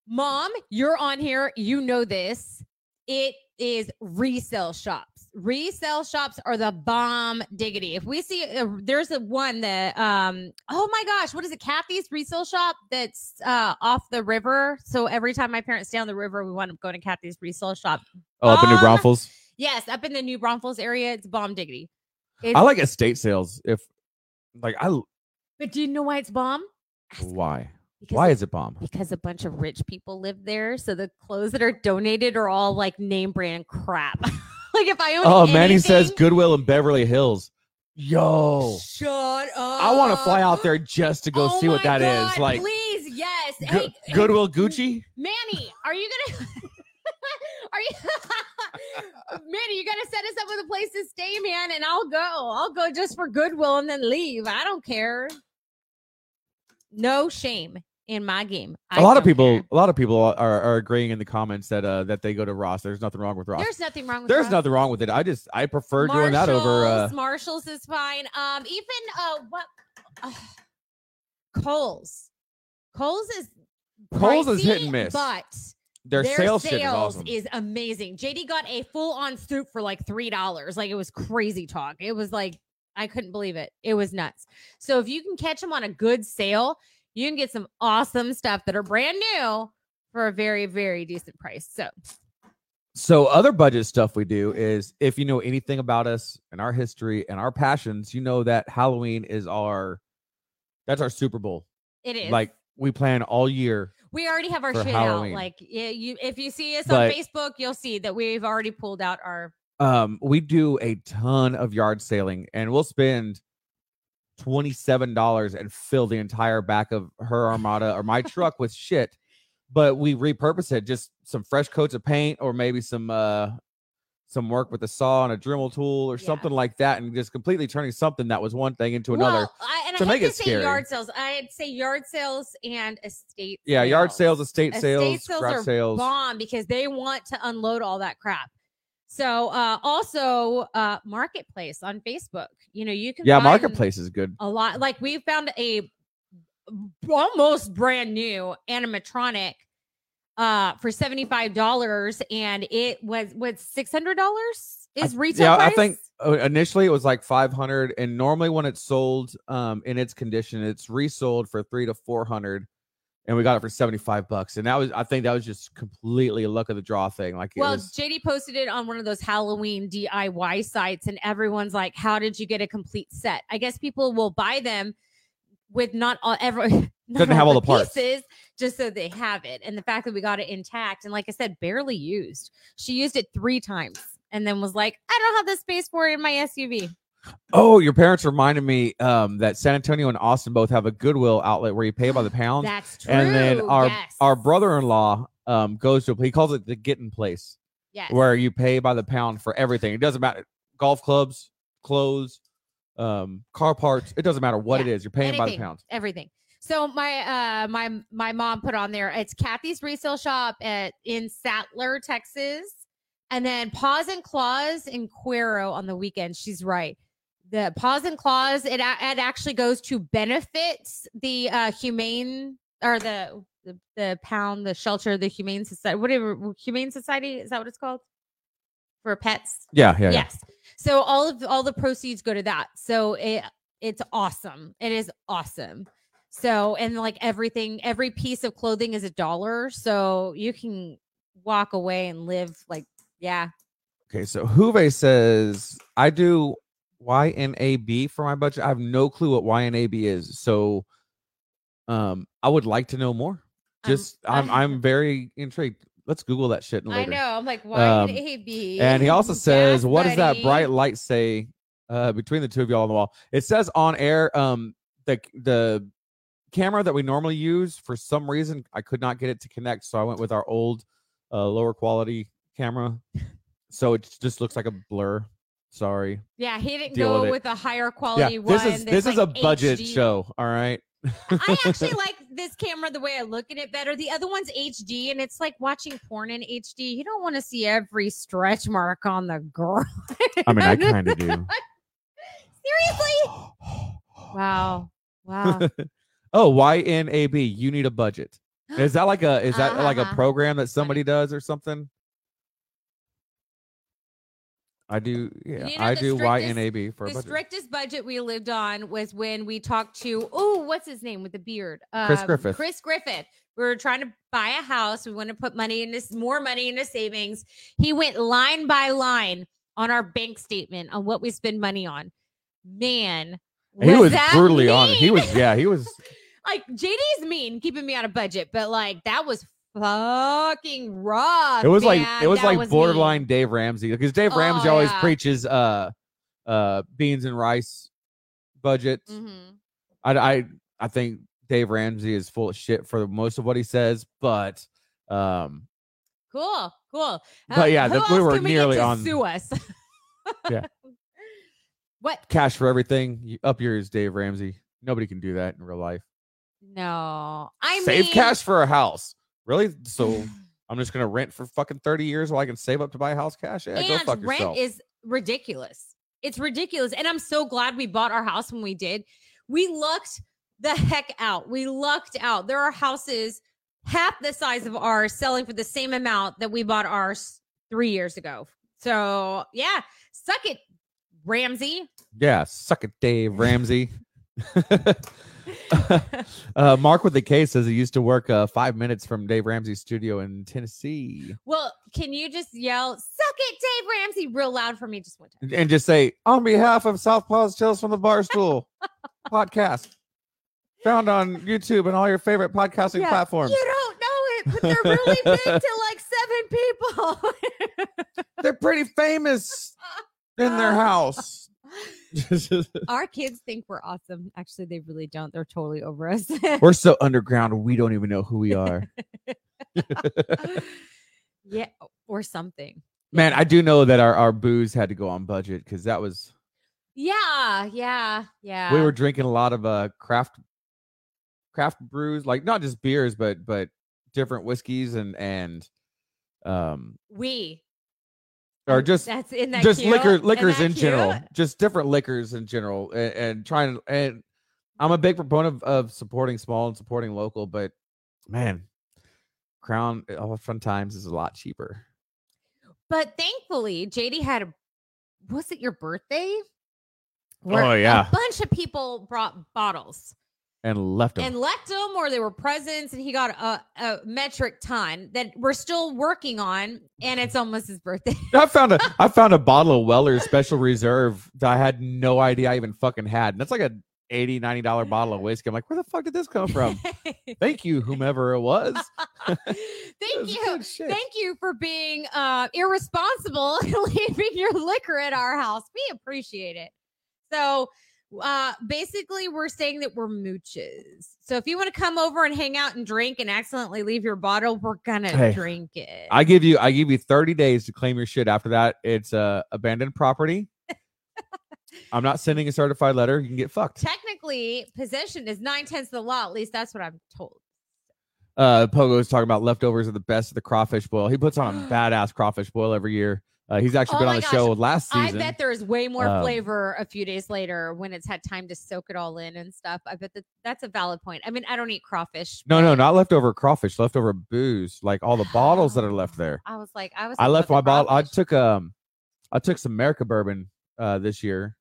Mom, you're on here. You know this. It is resale shops. Resale shops are the bomb diggity. If we see, uh, there's a one that, um, oh my gosh, what is it? Kathy's resale shop that's uh, off the river. So every time my parents stay on the river, we want to go to Kathy's resale shop. Oh, up in New Braunfels. Yes, up in the New Braunfels area, it's bomb diggity. It's, I like estate sales. If like I but do you know why it's bomb? Ask why Because why is it bomb? because a bunch of rich people live there. So the clothes that are donated are all like name brand crap. like if I own Oh, Manny says Goodwill in Beverly Hills. Yo, Shut up. I want to fly out there just to go Oh see what that is. God, Like please, yes. Go- hey, Goodwill Gucci. Manny, are you gonna? are you? Manny, you gotta set us up with a place to stay, man, and I'll go. I'll go just for Goodwill and then leave. I don't care. No shame in my game. A I lot of people, care. a lot of people are, are agreeing in the comments that uh that they go to Ross. There's nothing wrong with Ross. There's nothing wrong with There's Ross. nothing wrong with it. I just I prefer doing that over. uh Marshalls- Marshalls is fine. Um, even uh, what? Uh, Kohl's. Kohl's is Kohl's is hit and miss. but Their, their sales, shit is awesome. is amazing. JD got a full on suit for like three dollars. Like it was crazy talk. It was like I couldn't believe it. It was nuts. So if you can catch them on a good sale, you can get some awesome stuff that are brand new for a very very decent price. So So other budget stuff we do is if you know anything about us and our history and our passions, you know that Halloween is our that's our Super Bowl. it is Like we plan all year. We already have our shit Halloween. out. Like yeah, you if you see us But- on Facebook, you'll see that we've already pulled out our Um we do a ton of yard sailing and we'll spend $27 and fill the entire back of her armada or my truck with shit. But we repurpose it just some fresh coats of paint or maybe some uh some work with a saw and a Dremel tool or Yeah. something like that and just completely turning something that was one thing into another. Well, I, and to I make hate it to say yard sales. I'd say yard sales and estate. Yeah, yard sales, estate Estate sales, sales scrap are sales. bomb because they want to unload all that crap. So uh also uh marketplace on Facebook. You know, you can Yeah, marketplace is good. a lot like we found a almost brand new animatronic uh for $75 and it was was $600 is retail yeah, price? I think uh, initially it was like 500 and normally when it's sold um in its condition it's resold for 3 to 400 and we got it for 75 bucks and that was I think that was just completely a luck of the draw thing like it well, was JD posted it on one of those Halloween DIY sites, and everyone's like, "How did you get a complete set?" I guess people will buy them with not all every Doesn't have all the parts. pieces, just so they have it. And the fact that we got it intact, and like I said, barely used. She used it three times, and then was like, "I don't have the space for it in my SUV." Oh, your parents reminded me um that San Antonio and Austin both have a Goodwill outlet where you pay by the pound That's true. and then our yes. our brother-in-law um goes to a, he calls it the getting place yes. where you pay by the pound for everything. It doesn't matter golf clubs, clothes, um, car parts. It doesn't matter what Yeah, it is. You're paying by the anything. pound. everything. So my uh my my mom put on there it's Kathy's resale shop at in Sattler, Texas, and then Paws and Claws in Cuero on the weekend. She's right. The Paws and Claws it it actually goes to benefit the uh humane or the the, the pound the shelter the humane society whatever humane society is that what it's called for pets Yeah, yeah, yeah. yes. So all of all the proceeds go to that. So it it's awesome. It is awesome. So and like everything, every piece of clothing is a dollar. So you can walk away and live like yeah. Okay, so Juve says I do YNAB for my budget. I have no clue what YNAB is, so um, I would like to know more. Just I'm I'm very intrigued. Let's Google that shit I know. I'm like, why Um, A B? And he also says, Gas "What does that bright light say uh, between the two of y'all on the wall?" It says on air. Um, the the camera that we normally use, for some reason, I could not get it to connect. So I went with our old, uh, lower quality camera. So it just looks like a blur. Sorry. Yeah, he didn't Deal go with it. with a higher Yeah, quality this one. is that's this is a budget HD. show. All right. I actually like this camera the way I look at it better. The other one's HD, and it's like watching porn in HD. You don't want to see every stretch mark on the girl. I mean, I kind of do. Seriously? Wow. Wow. Oh, YNAB. You need a budget. Is that like a is that like a Uh-huh. program that somebody does or something? I do. Yeah, You know, I do YNAB for a the budget. strictest budget we lived on was when we talked to oh what's his name with the beard Chris Um, Griffith. chris griffith we were trying to buy a house we want to put money in into more money into savings he went line by line on our bank statement on what we spend money on man he was that brutally on. it. He was yeah. He was like jd's mean keeping me on a budget but like that was fucking rough it was like it was That like mean. borderline Dave Ramsey because Dave Oh, Ramsey always yeah. preaches uh uh beans and rice budgets. Mhm. I I I think Dave Ramsey is full of shit for most of what he says, but um Cool, cool. But yeah, the- we were nearly on- Sue us. Yeah. What? cash for everything. Up yours, Dave Ramsey. Nobody can do that in real life. No, I Save mean, cash for a house. Really? So I'm just gonna rent for fucking 30 years while I can save up to buy a house cash? Yeah, go and fuck rent yourself. is ridiculous. It's ridiculous, and I'm so glad we bought our house when we did. We lucked the heck out. We lucked out. There are houses half the size of ours selling for the same amount that we bought ours three years ago. So yeah, suck it, Ramsey. yeah, suck it, Dave Ramsey. uh, Mark with the case says he used to work uh, five minutes from Dave Ramsey's studio in Tennessee, Well, can you just yell "suck it, Dave Ramsey" real loud for me just one time? and just say, "On behalf of Southpaw's Tales from the Barstool podcast, found on YouTube and all your favorite podcasting Yeah, platforms." You don't know it, but they're really big to like seven people. They're pretty famous in their house. Our kids think we're awesome. Actually, they really don't. They're totally over us. We're so underground, we don't even know who we are. yeah, or something. Man, I do know that our, our booze had to go on budget because that was Yeah, yeah, yeah. we were drinking a lot of uh craft craft brews, like not just beers, but but different whiskeys and and um we or just that's in that just cute? liquor liquors that in general, just different liquors in general, and, and trying and I'm a big proponent of, of supporting small and supporting local, but man, Crown oh, oftentimes is a lot cheaper. But thankfully, JD had a was it your birthday? Oh, yeah. A bunch of people brought bottles. And left them. and left them or they were presents and he got a, a metric ton that we're still working on and it's almost his birthday I found a I found a bottle of Weller's Special Reserve that I had no idea I even fucking had. And that's like a 80 90 dollar bottle of whiskey. I'm like, where the fuck did this come from? Thank you, whomever it was. thank It's you thank you for being uh irresponsible and leaving your liquor at our house we appreciate it so uh basically we're saying that we're mooches so if you want to come over and hang out and drink and accidentally leave your bottle we're gonna Hey, drink it I give you I give you 30 days to claim your shit. After that, it's uh, abandoned property. I'm not sending a certified letter. You can get fucked. technically possession is nine tenths of the law at least that's what i'm told Uh, Pogo's talking about leftovers are the best of the crawfish boil. He puts on a badass crawfish boil every year. Uh, he's actually Oh been on the gosh, show last season. I bet there is way more Um, flavor a few days later when it's had time to soak it all in and stuff. I bet that that's a valid point. I mean, I don't eat crawfish. no, no, not leftover crawfish, leftover booze, like all the bottles that are left there. I was like, I was. I left my the bottle. I took um, I took some America bourbon uh this year,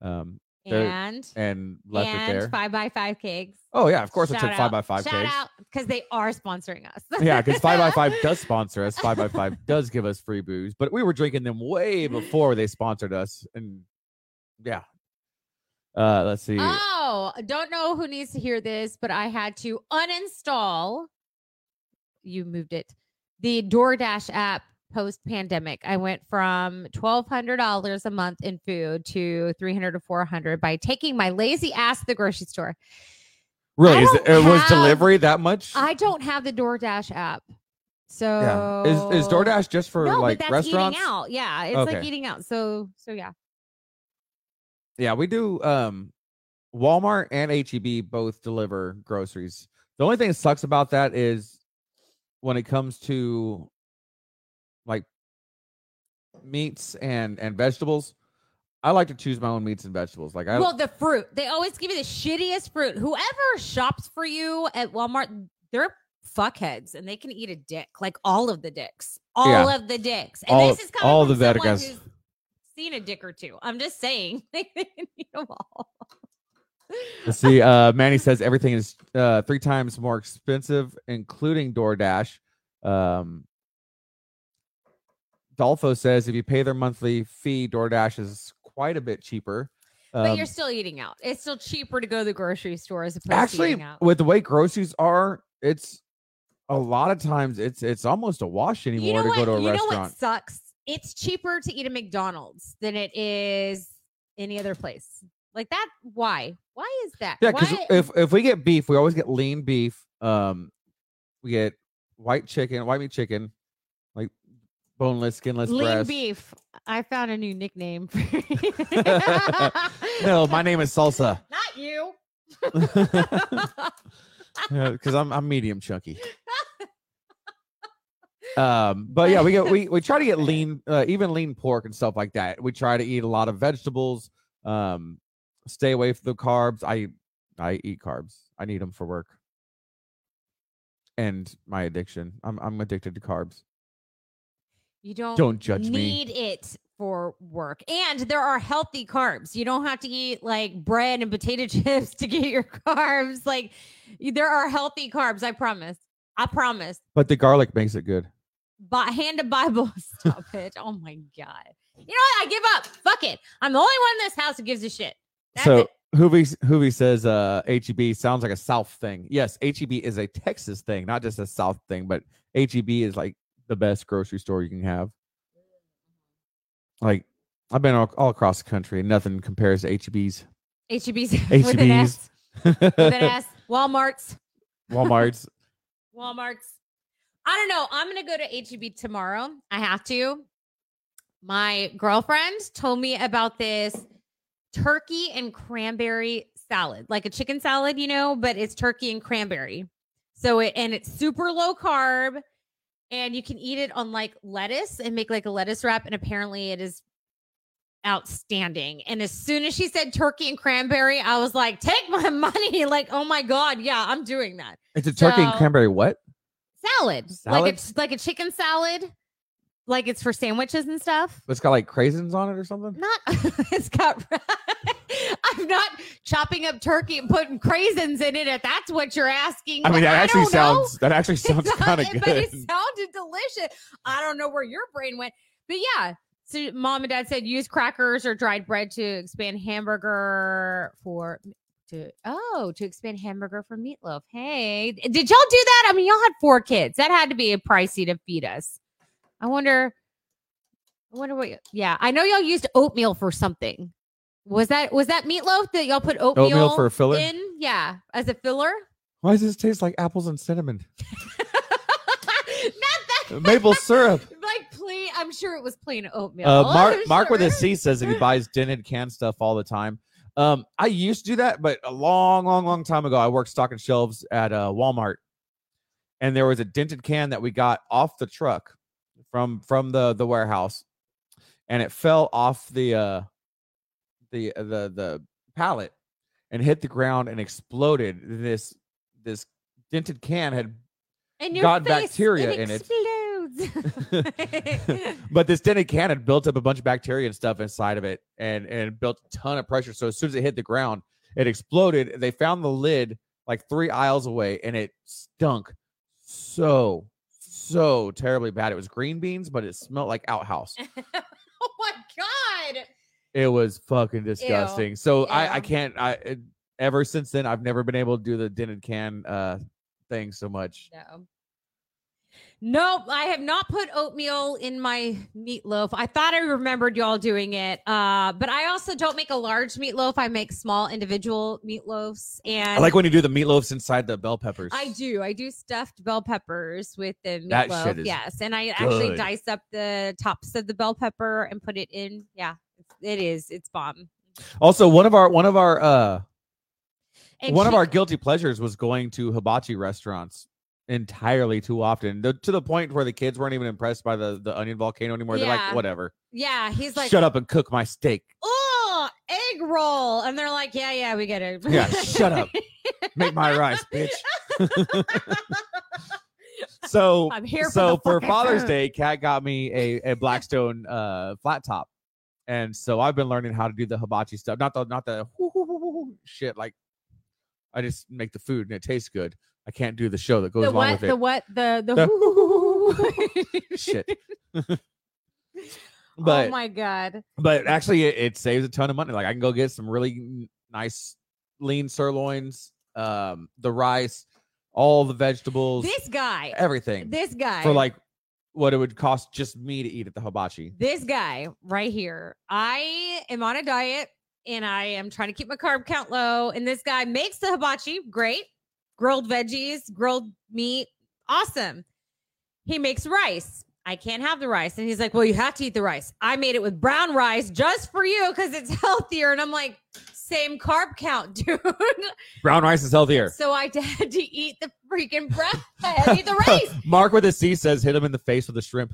um, the- and and left and it there. five by five cakes. Oh yeah, of course I Shout took five by five Shout cakes. out because they are sponsoring us. yeah, because five by five does sponsor us. Five by five does give us free booze, but we were drinking them way before they sponsored us, and yeah. Uh, let's see. Oh, don't know who needs to hear this, but I had to uninstall. You moved it. The DoorDash app post pandemic. I went from twelve hundred dollars a month in food to three hundred to four hundred by taking my lazy ass to the grocery store. Really? Is, it was delivery that much? I don't have the DoorDash app. So yeah. Is is DoorDash just for no, like but that's restaurants? eating out. Yeah, it's like eating out. So so yeah. Yeah, we do. Um, Walmart and HEB both deliver groceries. The only thing that sucks about that is when it comes to like meats and and vegetables. I like to choose my own meats and vegetables. Like I well, the fruit. They always give you the shittiest fruit. Whoever shops for you at Walmart, they're fuckheads and they can eat a dick, like all of the dicks, all Yeah. of the dicks. And All- this is coming all from the someone who's seen a dick or two. I'm just saying, they need them all. Let's see. Uh, Manny says everything is uh, three times more expensive, including DoorDash. Um, Dolfo says if you pay their monthly fee, DoorDash is quite a bit cheaper. but Um, you're still eating out. It's still cheaper to go to the grocery store as opposed to actually, eating out. with the way groceries are, it's a lot of times it's it's almost a wash anymore you know to what? go to a you know restaurant. what sucks? It's cheaper to eat at McDonald's than it is any other place. Like that. Why? Why is that? Yeah, because if if we get beef, we always get lean beef. Um, we get white chicken, white meat chicken, boneless, skinless lean breast. beef. I found a new nickname No, my name is Salsa. Not you. because I'm I'm medium chunky. Um, but yeah, we get we we try to get lean, uh, even lean pork and stuff like that. We try to eat a lot of vegetables. Um, stay away from the carbs. I I eat carbs. I need them for work. And my addiction. I'm I'm addicted to carbs. You don't Don't judge me. need it for work. And there are healthy carbs. You don't have to eat like bread and potato chips to get your carbs. Like there are healthy carbs, I promise. I promise. But the garlic makes it good. But hand of Bible. Stop it. Oh my God. You know what? I give up. Fuck it. I'm the only one in this house who gives a shit. That's so it. Hoovy Hoovy says uh HEB sounds like a South thing. Yes, HEB is a Texas thing, not just a South thing, but HEB is like the best grocery store you can have. Like I've been all, all across the country and nothing compares to HEB's. HEB's with an S. With an S. Walmart's. Walmart's. Walmart's. I don't know. I'm gonna go to HEB tomorrow. I have to. My girlfriend told me about this turkey and cranberry salad, like a chicken salad, you know, but it's turkey and cranberry. So it and it's super low carb, and you can eat it on like lettuce and make like a lettuce wrap. And apparently, it is outstanding. And as soon as she said turkey and cranberry, I was like, "Take my money!" Like, oh my god, yeah, I'm doing that It's a turkey and cranberry what? salad, Salad? like it's like a chicken salad, like it's for sandwiches and stuff. It's got like craisins on it or something? Not, it's got. I'm not chopping up turkey and putting craisins in it. If that's what you're asking, I mean that actually don't know. sounds that actually sounds kind of good. But it sounded delicious. I don't know where your brain went, but yeah. So mom and dad said use crackers or dried bread to expand hamburger for to oh to expand hamburger for meatloaf. Hey, did y'all do that? I mean, y'all had four kids. That had to be pricey to feed us. I wonder. I wonder what. y- Yeah, I know y'all used oatmeal for something. Was that was that meatloaf that y'all put oatmeal, Oatmeal for a filler? in? Yeah, as a filler. Why does this taste like apples and cinnamon? Not that Maple syrup. like plain. I'm sure it was plain oatmeal. Uh, Mark Mark with a C says that he buys dented canned stuff all the time. Um, I used to do that, but a long, long, long time ago, I worked stocking shelves at uh, Walmart, and there was a dented can that we got off the truck from from the the warehouse, and it fell off the uh the uh, the the pallet and hit the ground and exploded. This this dented can had And your got bacteria in it. explodes. but this dented can had built up a bunch of bacteria and stuff inside of it and and built a ton of pressure so as soon as it hit the ground it exploded they found the lid like three aisles away and it stunk so so terribly bad. It was green beans but it smelled like outhouse. Oh my god! it was fucking disgusting. So i i can't i it, ever since then i've never been able to do the dented can uh thing so much. No. Nope, I have not put oatmeal in my meatloaf. I thought I remembered y'all doing it, uh, but I also don't make a large meatloaf. I make small individual meatloafs, and I like when you do the meatloafs inside the bell peppers. I do. I do stuffed bell peppers with the That meatloaf. shit is yes, and I actually dice up the tops of the bell pepper and put it in. Yeah, it's, it is. Bomb. Also, one of our one of our uh And one of our guilty pleasures was going to hibachi restaurants entirely too often, the, to the point where the kids weren't even impressed by the the onion volcano anymore. They're like, whatever, yeah, he's like, shut up and cook my steak. oh, egg roll, and they're like, yeah, yeah, we get it. Yeah, shut up. Make my rice, bitch. So I'm here. So the for Father's food. Day, Kat got me a, a Blackstone uh flat top. And so I've been learning how to do the hibachi stuff. Not the not the shit like I just make the food and it tastes good. I can't do the show that goes the along what? with The what? The the. The- Shit. but oh my god! but actually it, it saves a ton of money. Like I can go get some really nice lean sirloins, um, the rice, all the vegetables, This guy. everything This guy. for like what it would cost just me to eat at the hibachi. this guy right here. I am on a diet and I am trying to keep my carb count low. And this guy makes the hibachi great, grilled veggies, grilled meat, awesome. He makes rice. I can't have the rice. And he's like, Well, you have to eat the rice. I made it with brown rice just for you because it's healthier. And I'm like, Same carb count, dude. Brown rice is healthier. so I had to eat the freaking bread, eat the rice. Mark with a C says hit him in the face with a shrimp.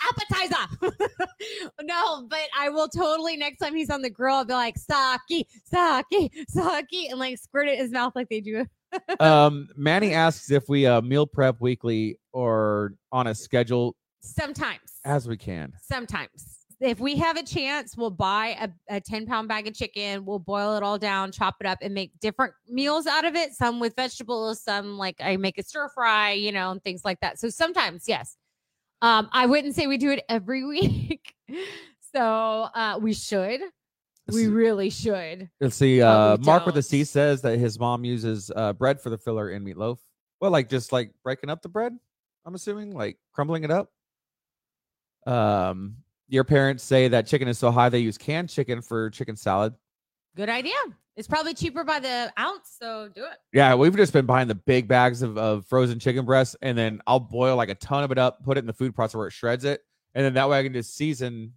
Appetizer. no, but I will totally next time he's on the grill, I'll be like, sake, sake, sake, and like squirt it in his mouth like they do. um, Manny asks if we uh, meal prep weekly or on a schedule Sometimes. as we can. Sometimes. If we have a chance, we'll buy a, a 10 pound bag of chicken, we'll boil it all down, chop it up, and make different meals out of it. Some with vegetables, some like I make a stir fry, you know, and things like that. So sometimes, yes. Um, I wouldn't say we do it every week. so uh we should. We really should. Let's see. Uh, Mark with a C don't. says that his mom uses uh, bread for the filler in meatloaf. Well, like just like breaking up the bread. I'm assuming like crumbling it up. Um, your parents say that chicken is so high they use canned chicken for chicken salad. Good idea. It's probably cheaper by the ounce, so do it. Yeah, we've just been buying the big bags of, of frozen chicken breasts, and then I'll boil like a ton of it up, put it in the food processor where it shreds it, and then that way I can just season,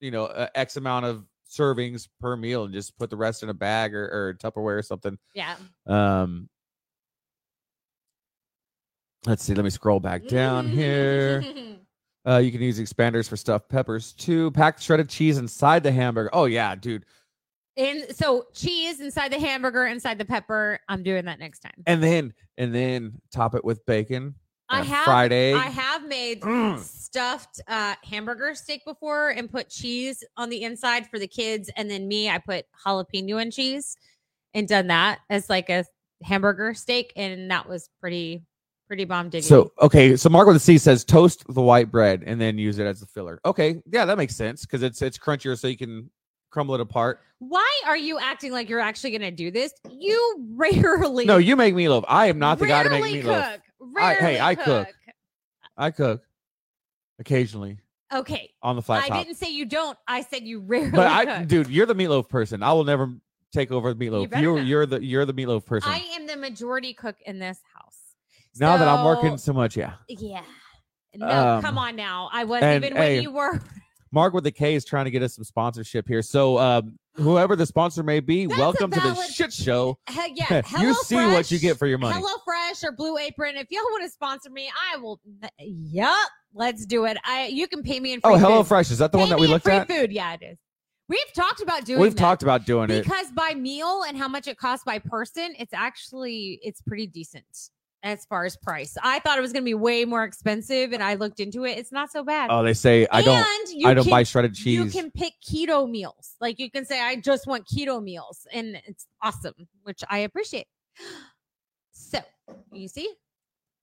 you know, x amount of servings per meal, and just put the rest in a bag or, or Tupperware or something. Yeah. Um, let's see. Let me scroll back down here. Uh, you can use expanders for stuffed peppers too. Pack shredded cheese inside the hamburger. Oh yeah, dude. And so cheese inside the hamburger, inside the pepper. I'm doing that next time. And then and then top it with bacon. I have fried egg. I have made Mm. stuffed uh hamburger steak before and put cheese on the inside for the kids. And then me, I put jalapeno and cheese and done that as like a hamburger steak. And that was pretty, pretty bomb diggity. So okay, so Mark with the C says toast the white bread and then use it as the filler. Okay, yeah, that makes sense because it's it's crunchier, so you can crumble it apart. why are you acting like you're actually gonna do this? You rarely No, you make meatloaf. I am not the guy to make rarely meatloaf. Cook. I- hey, I cook. I cook occasionally Okay. on the flat I top. didn't say you don't. I said you rarely But I, cook. dude, you're the meatloaf person. I will never take over the meatloaf. You are you're the you're the meatloaf person. I am the majority cook in this house. now that I'm working So- so much, yeah. Yeah. No, Um, come on now. I wasn't and, even when you were. Mark with the K is trying to get us some sponsorship here. So um, whoever the sponsor may be, That's welcome to the shit show. He- yeah, you see what you get for your money. Hello Fresh or Blue Apron. If y'all want to sponsor me, I will. Yup, let's do it. I you can pay me in free Oh, Hello food. Fresh is that the Pay one that we looked free at? Food, yeah, it is. We've talked about doing. We've talked about doing it. because by meal and how much it costs by person, it's actually it's pretty decent as far as price. I thought it was going to be way more expensive, and I looked into it. It's not so bad. Oh, they say I don't. I don't can, buy shredded cheese. You can pick keto meals. Like you can say, I just want keto meals, and it's awesome, which I appreciate. So you see,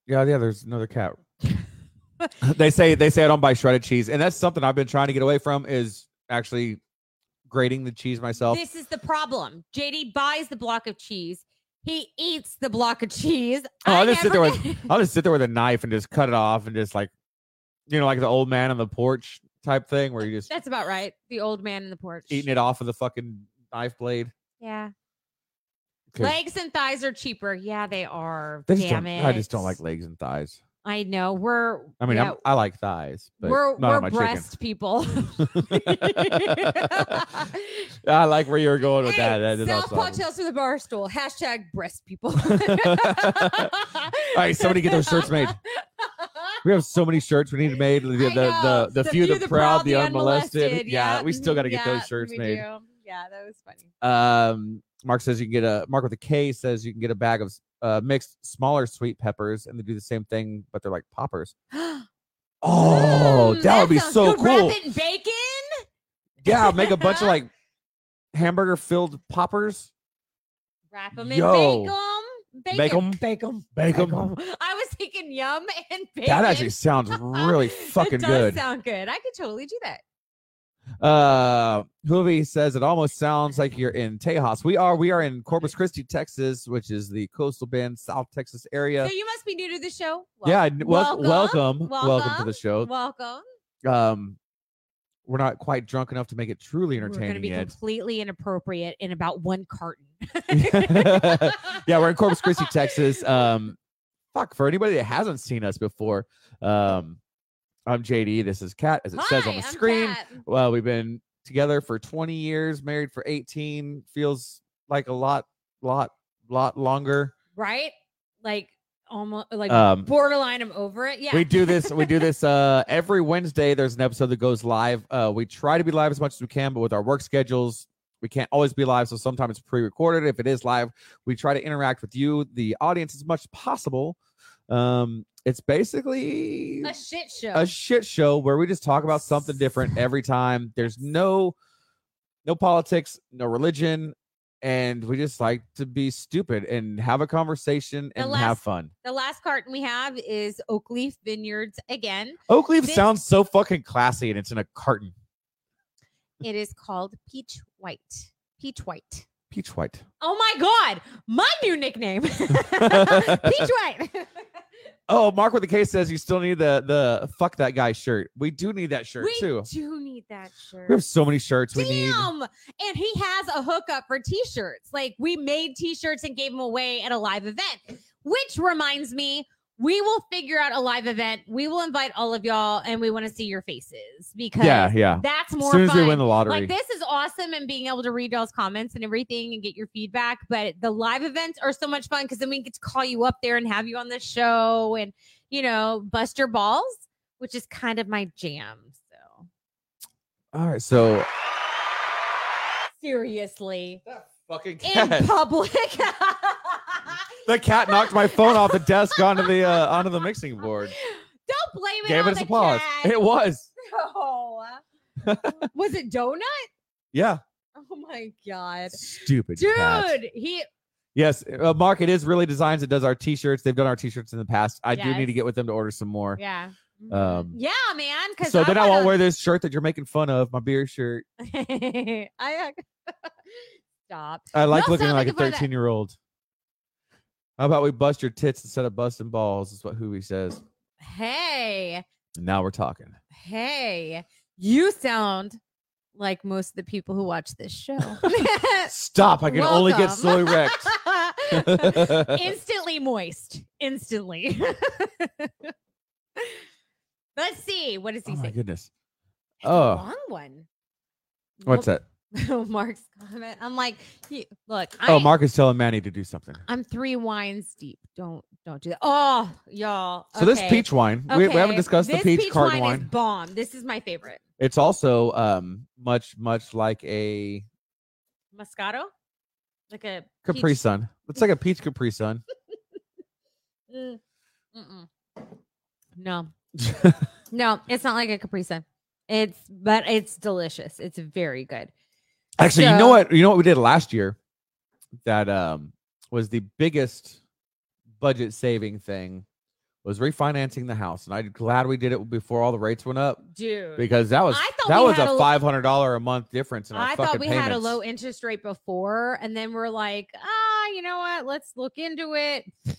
Yeah, yeah. There's another cat. they say they say I don't buy shredded cheese, and that's something I've been trying to get away from. Is actually grating the cheese myself. this is the problem. JD buys the block of cheese. He eats the block of cheese. Oh, I I'll just sit there with- I'll just sit there with a knife and just cut it off and just like, you know, like the old man on the porch type thing where you just That's about right. The old man in the porch. eating it off of the fucking knife blade. Yeah. Legs and thighs are cheaper. Yeah, they are. they Damn it. I just don't like legs and thighs. I know. We're I mean, yeah, I'm, I like thighs, but we're we're my chicken. breast people. I like where you were going with Hey, that. That Southpaw. Tales to the bar stool. Hashtag breast people. All right, somebody get those shirts made. We have so many shirts we need made. The, the, know. the, the, few, the, proud, the unmolested. Yeah, we still got to get yeah, those shirts made. do. Yeah, that was funny. Um, Mark says you can get a Mark with a K says you can get a bag of uh, mixed smaller sweet peppers, and they do the same thing, but they're like poppers. Oh, Mm, that would be so good. Wrap cool. it in bacon. Yeah, make a bunch of like hamburger filled poppers. Wrap them in Yo. bacon. Bake 'em. Bake 'em. Bake Bake 'em. 'em. I was thinking yum and bacon. That actually sounds really fucking it does good. sound good. I could totally do that. Uh, Hoovy says it almost sounds like you're in Tejas. We are. We are in Corpus Christi, Texas, which is the coastal bend, South Texas area. So you must be new to the show. yeah, Wel- n- wel- welcome, welcome, to the show. Welcome. Um, we're not quite drunk enough to make it truly We're going to entertaining be yet. completely inappropriate in about one carton. yeah, we're in Corpus Christi, Texas. Um, fuck for anybody that hasn't seen us before. Um, I'm JD. This is Kat, as it says on the I'm screen. Kat. Well, we've been together for 20 years, married for 18. Feels like a lot, lot, lot longer. Right? Like almost like Um, borderline. I'm over it. Yeah. We do this. We do this uh, every Wednesday. There's an episode that goes live. Uh, we try to be live as much as we can, but with our work schedules, we can't always be live. So sometimes it's pre-recorded. If it is live, we try to interact with you, the audience, as much as possible. Um, it's basically a shit show. a shit show where we just talk about something different every time. There's no no politics, no religion, and we just like to be stupid and have a conversation and have fun. the last carton we have is Oakleaf Vineyards again. Oak Leaf This- sounds so fucking classy and it's in a carton. It is called Peach White. Peach White. Peach white. Oh my god, my new nickname. Peach White. Oh, Mark with the case says you still need the the fuck that guy shirt. We do need that shirt too. we too. do need that shirt. We have so many shirts we need. Damn. And he has a hookup for t-shirts. Like we made t-shirts and gave them away at a live event. Which reminds me, we will figure out a live event. We will invite all of y'all and we want to see your faces because Yeah, yeah. that's more. As more soon as fun. we win the lottery. Like this is awesome and being able to read y'all's comments and everything and get your feedback. But the live events are so much fun because then we get to call you up there and have you on the show and you know bust your balls, which is kind of my jam. So All right, so seriously, fucking cat. in public. the cat knocked my phone off the desk onto the uh, onto the mixing board. Don't blame it Gave on it the applause. cat. It was. No. Was it Donut? Yeah. Oh my god. Stupid cat. Dude, he Yes, uh, Mark. It is really designs. It does our t-shirts. They've done our t-shirts in the past. I do need to get with them to order some more. yeah. Mhm. Um, yeah, man. So then I won't wear this shirt that you're making fun of, my beer shirt. I stop. I like Y'all looking like a making fun of that. 13 year old. How about we bust your tits instead of busting balls? Is what Huey says. Hey, Now we're talking. hey, you sound like most of the people who watch this show. Stop! I can only get soy Welcome. wrecked. Instantly moist. Instantly. Let's see. What does he oh my say? goodness! It's a Oh. long one. What's that? Mark's comment. I'm like, you- look. I, Oh, Mark is telling Manny to do something. I'm three wines deep. Don't don't do that. Oh, y'all. So this peach wine, we, we haven't discussed this the peach, carton wine. Is bomb. This is my favorite. It's also um much much like a Moscato, like a Capri peach- Sun. It's like a peach Capri Sun. Mm-mm. No, no, it's not like a Capri Sun. It's but it's delicious. It's very good. Actually, you know what? You know what we did last year that um was the biggest budget saving thing was refinancing the house, and I'm glad we did it before all the rates went up Dude. because that was that was a five hundred dollar a month difference in our I fucking thought we had a low interest rate before, and then we're like, ah, you know what? Let's look into it.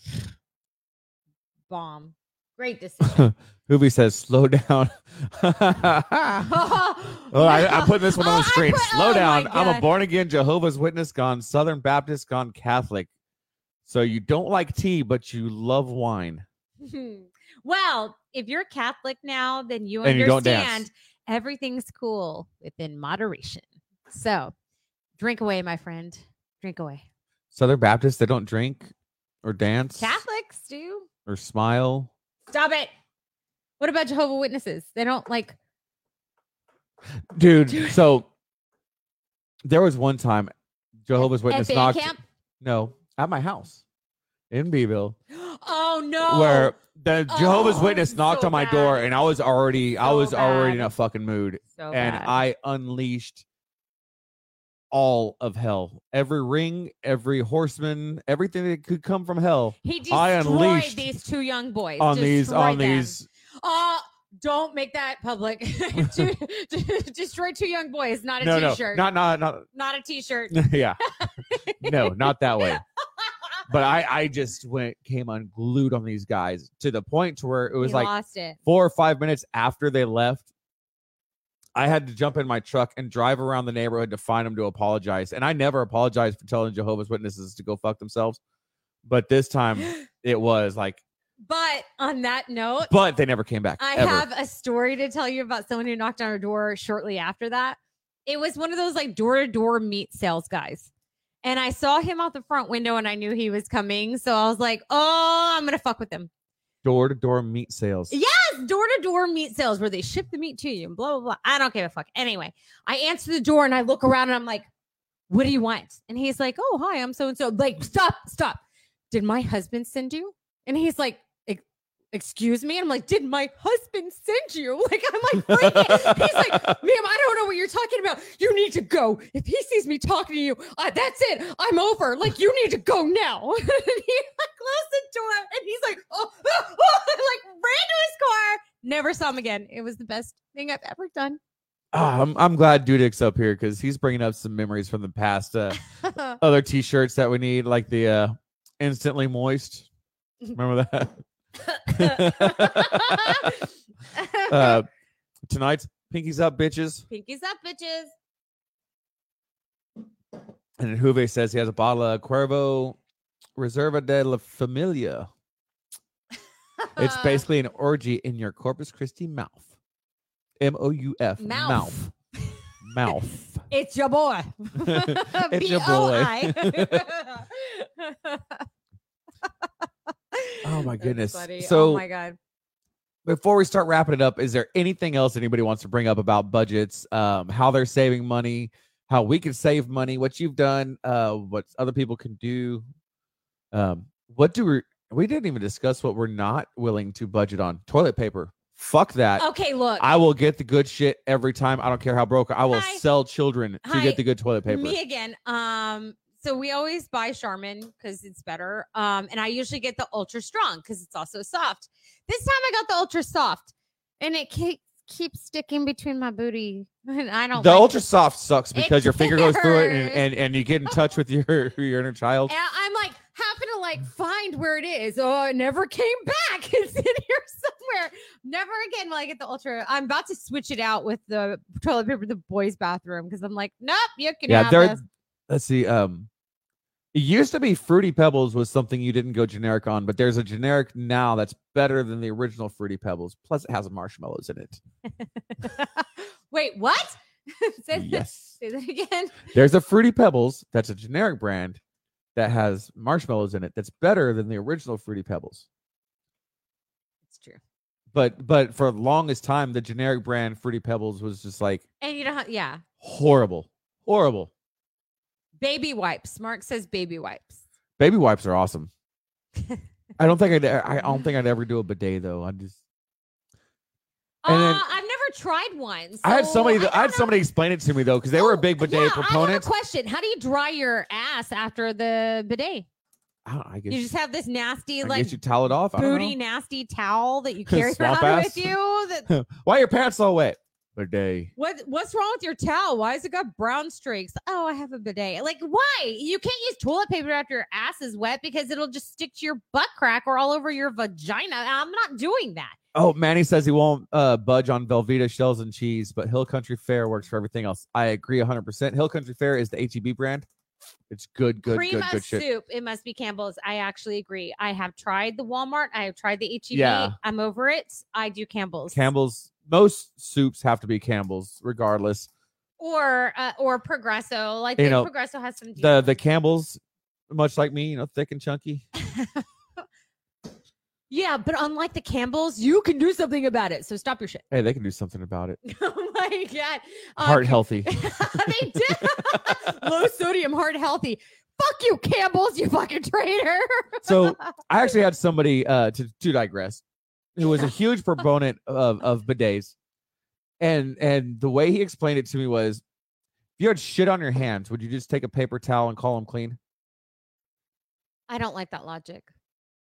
Bomb. Great decision. Hoovy says, "Slow down." Oh, I, I put this one on Oh, the screen. put- Slow oh down. I'm a born again Jehovah's Witness gone Southern Baptist gone Catholic. So you don't like tea, but you love wine. well, if you're Catholic now, then you And understand dance. everything's cool within moderation. So drink away, my friend. Drink away. Southern Baptists, they don't drink or dance Catholics do. or smile. Stop it. What about Jehovah Witnesses? They don't like Dude, so there was one time Jehovah's Witness knocked camp. no at my house in Beeville Oh no! where the oh, Jehovah's Oh, Witness knocked so on my door and I was already I was already in a fucking mood so and bad. I unleashed all of hell. Every ring, every horseman, everything that could come from hell he I destroyed unleashed these two young boys on these on them. these Uh don't make that public. Destroy two young boys, not a no no t-shirt. not not not not a t-shirt. yeah no not that way but I I just went came unglued on these guys to the point to where it was He like it. four or five minutes after they left, I had to jump in my truck and drive around the neighborhood to find them to apologize. And I never apologized for telling Jehovah's Witnesses to go fuck themselves. But this time it was like, But on that note, but they never came back. I ever. have a story to tell you about someone who knocked on our door shortly after that. It was one of those like door to door meat sales guys. And I saw him out the front window and I knew he was coming. So I was like, oh, I'm going to fuck with him. door to door meat sales. Yeah. Door to door meat sales where they ship the meat to you and blah, blah, blah. I don't give a fuck. Anyway, I answer the door and I look around and I'm like, what do you want? And he's like, oh, hi, I'm so and so. Like, stop, stop. Did my husband send you? And he's like, "Ex- excuse me? I'm like, did my husband send you? Like, I'm like, freaking. he's like, ma'am, I don't know what you're talking about. You need to go. If he sees me talking to you, uh, that's it. I'm over. Like, you need to go now. and he like closed the door and he's like, oh, oh, oh, like ran to his car. Never saw him again. It was the best thing I've ever done. Ah, I'm, I'm glad Dudek's up here because he's bringing up some memories from the past. Uh, other t shirts that we need, like the uh, instantly moist. Remember that? uh, tonight's Pinkies Up, bitches. Pinkies up, bitches. And then Juve says he has a bottle of Cuervo Reserva de la Familia. It's basically an orgy in your Corpus Christi mouth. M O U F. Mouth. Mouth. Mouth. It's your boy. It's your boy. Oh my goodness. So oh my god. before we start wrapping it up, is there anything else anybody wants to bring up about budgets, um, how they're saving money, how we can save money, what you've done, uh, what other people can do? Um, what do we we didn't even discuss what we're not willing to budget on? Toilet paper. Fuck that. Okay, look. I will get the good shit every time. I don't care how broke. I will Hi. sell children to Hi. get the good toilet paper. Me again. Um, so we always buy Charmin because it's better. Um, and I usually get the ultra strong because it's also soft. This time I got the ultra soft, and it keeps keeps sticking between my booty, and I don't. The like ultra it. soft sucks because your finger goes through it and, and, and you get in touch with your, your inner child. And I'm like having to like find where it is. Oh, it never came back. It's in here somewhere. Never again will I get the ultra. I'm about to switch it out with the toilet paper, the boys' bathroom, because I'm like, nope, you can Yeah, have there. this. Let's see. Um, it used to be Fruity Pebbles was something you didn't go generic on, but there's a generic now that's better than the original Fruity Pebbles. Plus, it has marshmallows in it. Wait, what? say, that- yes, say that again. there's a Fruity Pebbles that's a generic brand that has marshmallows in it. That's better than the original Fruity Pebbles. It's true. But but for the longest time, the generic brand Fruity Pebbles was just like And you know how, yeah. horrible, horrible. Baby wipes. Mark says baby wipes. Baby wipes are awesome. I don't think I'd. I don't think I'd ever do a bidet though. I just. Uh, then- I've never tried one. I had somebody. don't I had know. somebody explain it to me though, because they were a Oh, big bidet yeah, I proponent. question. How do you dry your ass after the bidet? I, I guess You just have this nasty, I like you towel it off. I booty, nasty towel that you carry around ass. with you. That Why are your pants so wet? Bidet. what? What's wrong with your towel? Why has it got brown streaks? Oh, I have a bidet. Like, why? You can't use toilet paper after your ass is wet because it'll just stick to your butt crack or all over your vagina. I'm not doing that. Oh, Manny says he won't uh, budge on Velveeta shells and cheese, but Hill Country Fare works for everything else. I agree 100%. Hill Country Fare is the HEB brand. It's good, good, Cream good, good shit. soup. It must be Campbell's. I actually agree. I have tried the Walmart. I have tried the HEB. Yeah. I'm over it. I do Campbell's. Campbell's, most soups have to be Campbell's, regardless. or uh, or Progresso. Like You the know, Progresso has some. The the Campbell's, much like me, you know, thick and chunky. yeah, but unlike the Campbells, you can do something about it. So stop your shit. Hey, they can do something about it. oh my god, Uh, Heart healthy. they did low sodium, heart healthy. Fuck you, Campbell's, you fucking traitor. So I actually had somebody uh to, to digress who was a huge proponent of, of bidets. And and the way he explained it to me was if you had shit on your hands, would you just take a paper towel and call them clean? I don't like that logic.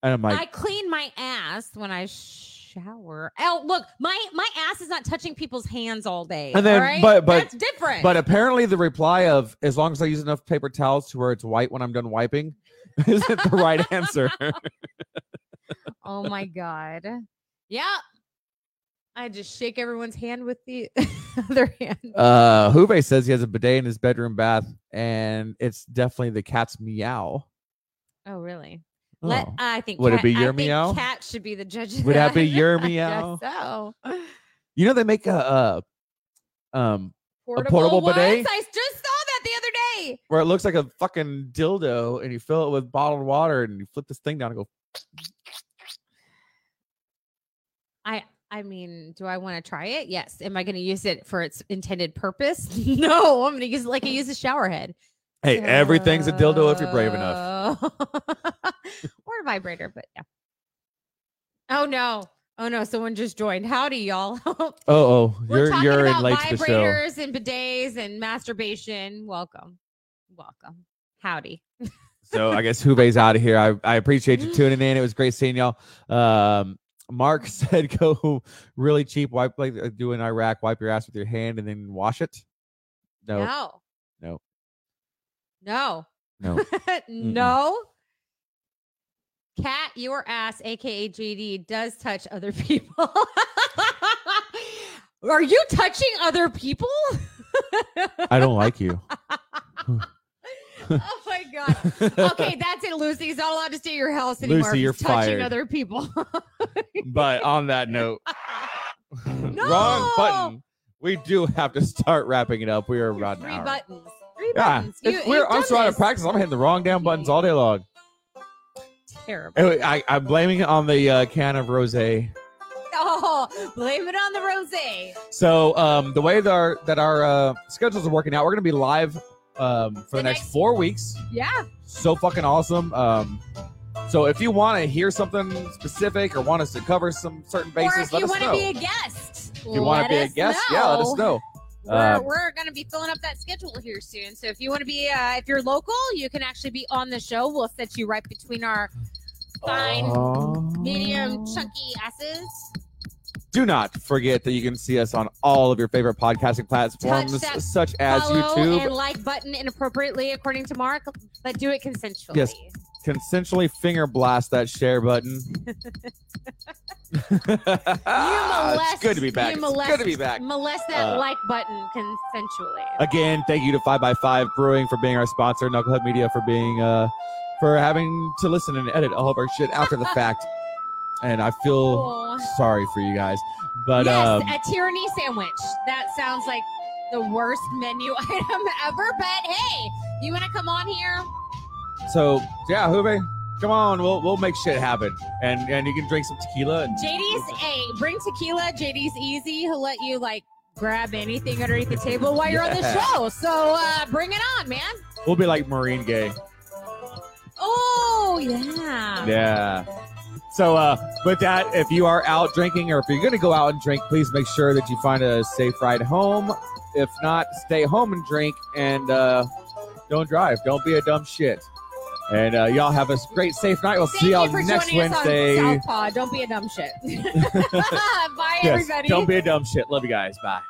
And I'm like, I clean my ass when I shower. Oh, look, my my ass is not touching people's hands all day. And then- right? but- but- that's different. but apparently the reply of as long as I use enough paper towels to where it's white when I'm done wiping isn't the right answer. oh my god, yeah. I just shake everyone's hand with the other hand. uh Huve says he has a bidet in his bedroom bath, and it's definitely the cat's meow. Oh, really? Let Oh. I think Would it be your I think meow? Cat should be the judge. Of Would that be your meow? So You know they make a, a um portable, portable ones? bidet? I just saw that the other day. where it looks like a fucking dildo and you fill it with bottled water and you flip this thing down and go I I mean, do I want to try it? Yes. Am I going to use it for its intended purpose? no, I'm going to use it like I use a shower head. hey everything's a dildo if you're brave enough or a vibrator, but yeah. Oh no. Oh no, someone just joined. Howdy, y'all. oh oh you're you're in late to the show vibrators and bidets and masturbation. Welcome. Welcome. Howdy. so i guess Huve's out of here I, I appreciate you tuning in it was great seeing y'all um mark said go really cheap wipe like uh, do in iraq wipe your ass with your hand and then wash it no No. No. No. no no. Cat, your ass, aka JD, does touch other people. Are you touching other people? i don't like you oh my god. Okay, that's it, Lucy. He's not allowed to stay at your house anymore. Lucy, you're touching fired. other people. but on that note wrong button we do have to start wrapping it up we are about an Three hour. buttons. Three Yeah, buttons. You- we're, I'm so out of practice. I'm hitting the wrong damn buttons all day long. Terrible. Anyway, I, I'm blaming it on the uh, can of rosé. Oh, blame it on the rosé. So um, the way that our that our uh, schedules are working out, we're gonna be live um, for the, The next, next- four weeks. Yeah. So fucking awesome. Um, so if you want to hear something specific or want us to cover some certain bases, or if let you want to be a guest, if you want to be a guest, yeah, let us know. We're, Uh, we're going to be filling up that schedule here soon. So if you want to be, uh, if you're local, you can actually be on the show. We'll set you right between our fine, Oh. medium, chunky asses. Do not forget that you can see us on all of your favorite podcasting platforms, that such as Follow YouTube, and like button inappropriately, according to Mark, but do it consensually. Yes. consensually finger blast that share button. You molest, it's good to be back. You It's good to be back. Molest that Uh, like button consensually. Again, thank you to Five by Five Brewing for being our sponsor, Knucklehead Media for being uh for having to listen and edit all of our shit after the fact. And I feel sorry for you guys, but yes, um, a tyranny sandwich. That sounds like the worst menu item ever. But hey, you want to come on here? so yeah, Hube, come on, we'll we'll make shit happen, and and you can drink some tequila and JD's a bring tequila. JD's easy. He'll let you like grab anything underneath the table while you're on the show. So uh bring it on, man. we'll be like Marine Gay. Oh yeah. Yeah. So uh with that, if you are out drinking or if you're gonna go out and drink, please make sure that you find a safe ride home. If not, stay home and drink and uh don't drive. Don't be a dumb shit. And uh, y'all have a great, safe night. We'll Thank see y'all you for next joining us on Wednesday. Southpaw. Don't be a dumb shit. Bye, Yes, everybody. don't be a dumb shit. Love you guys. Bye.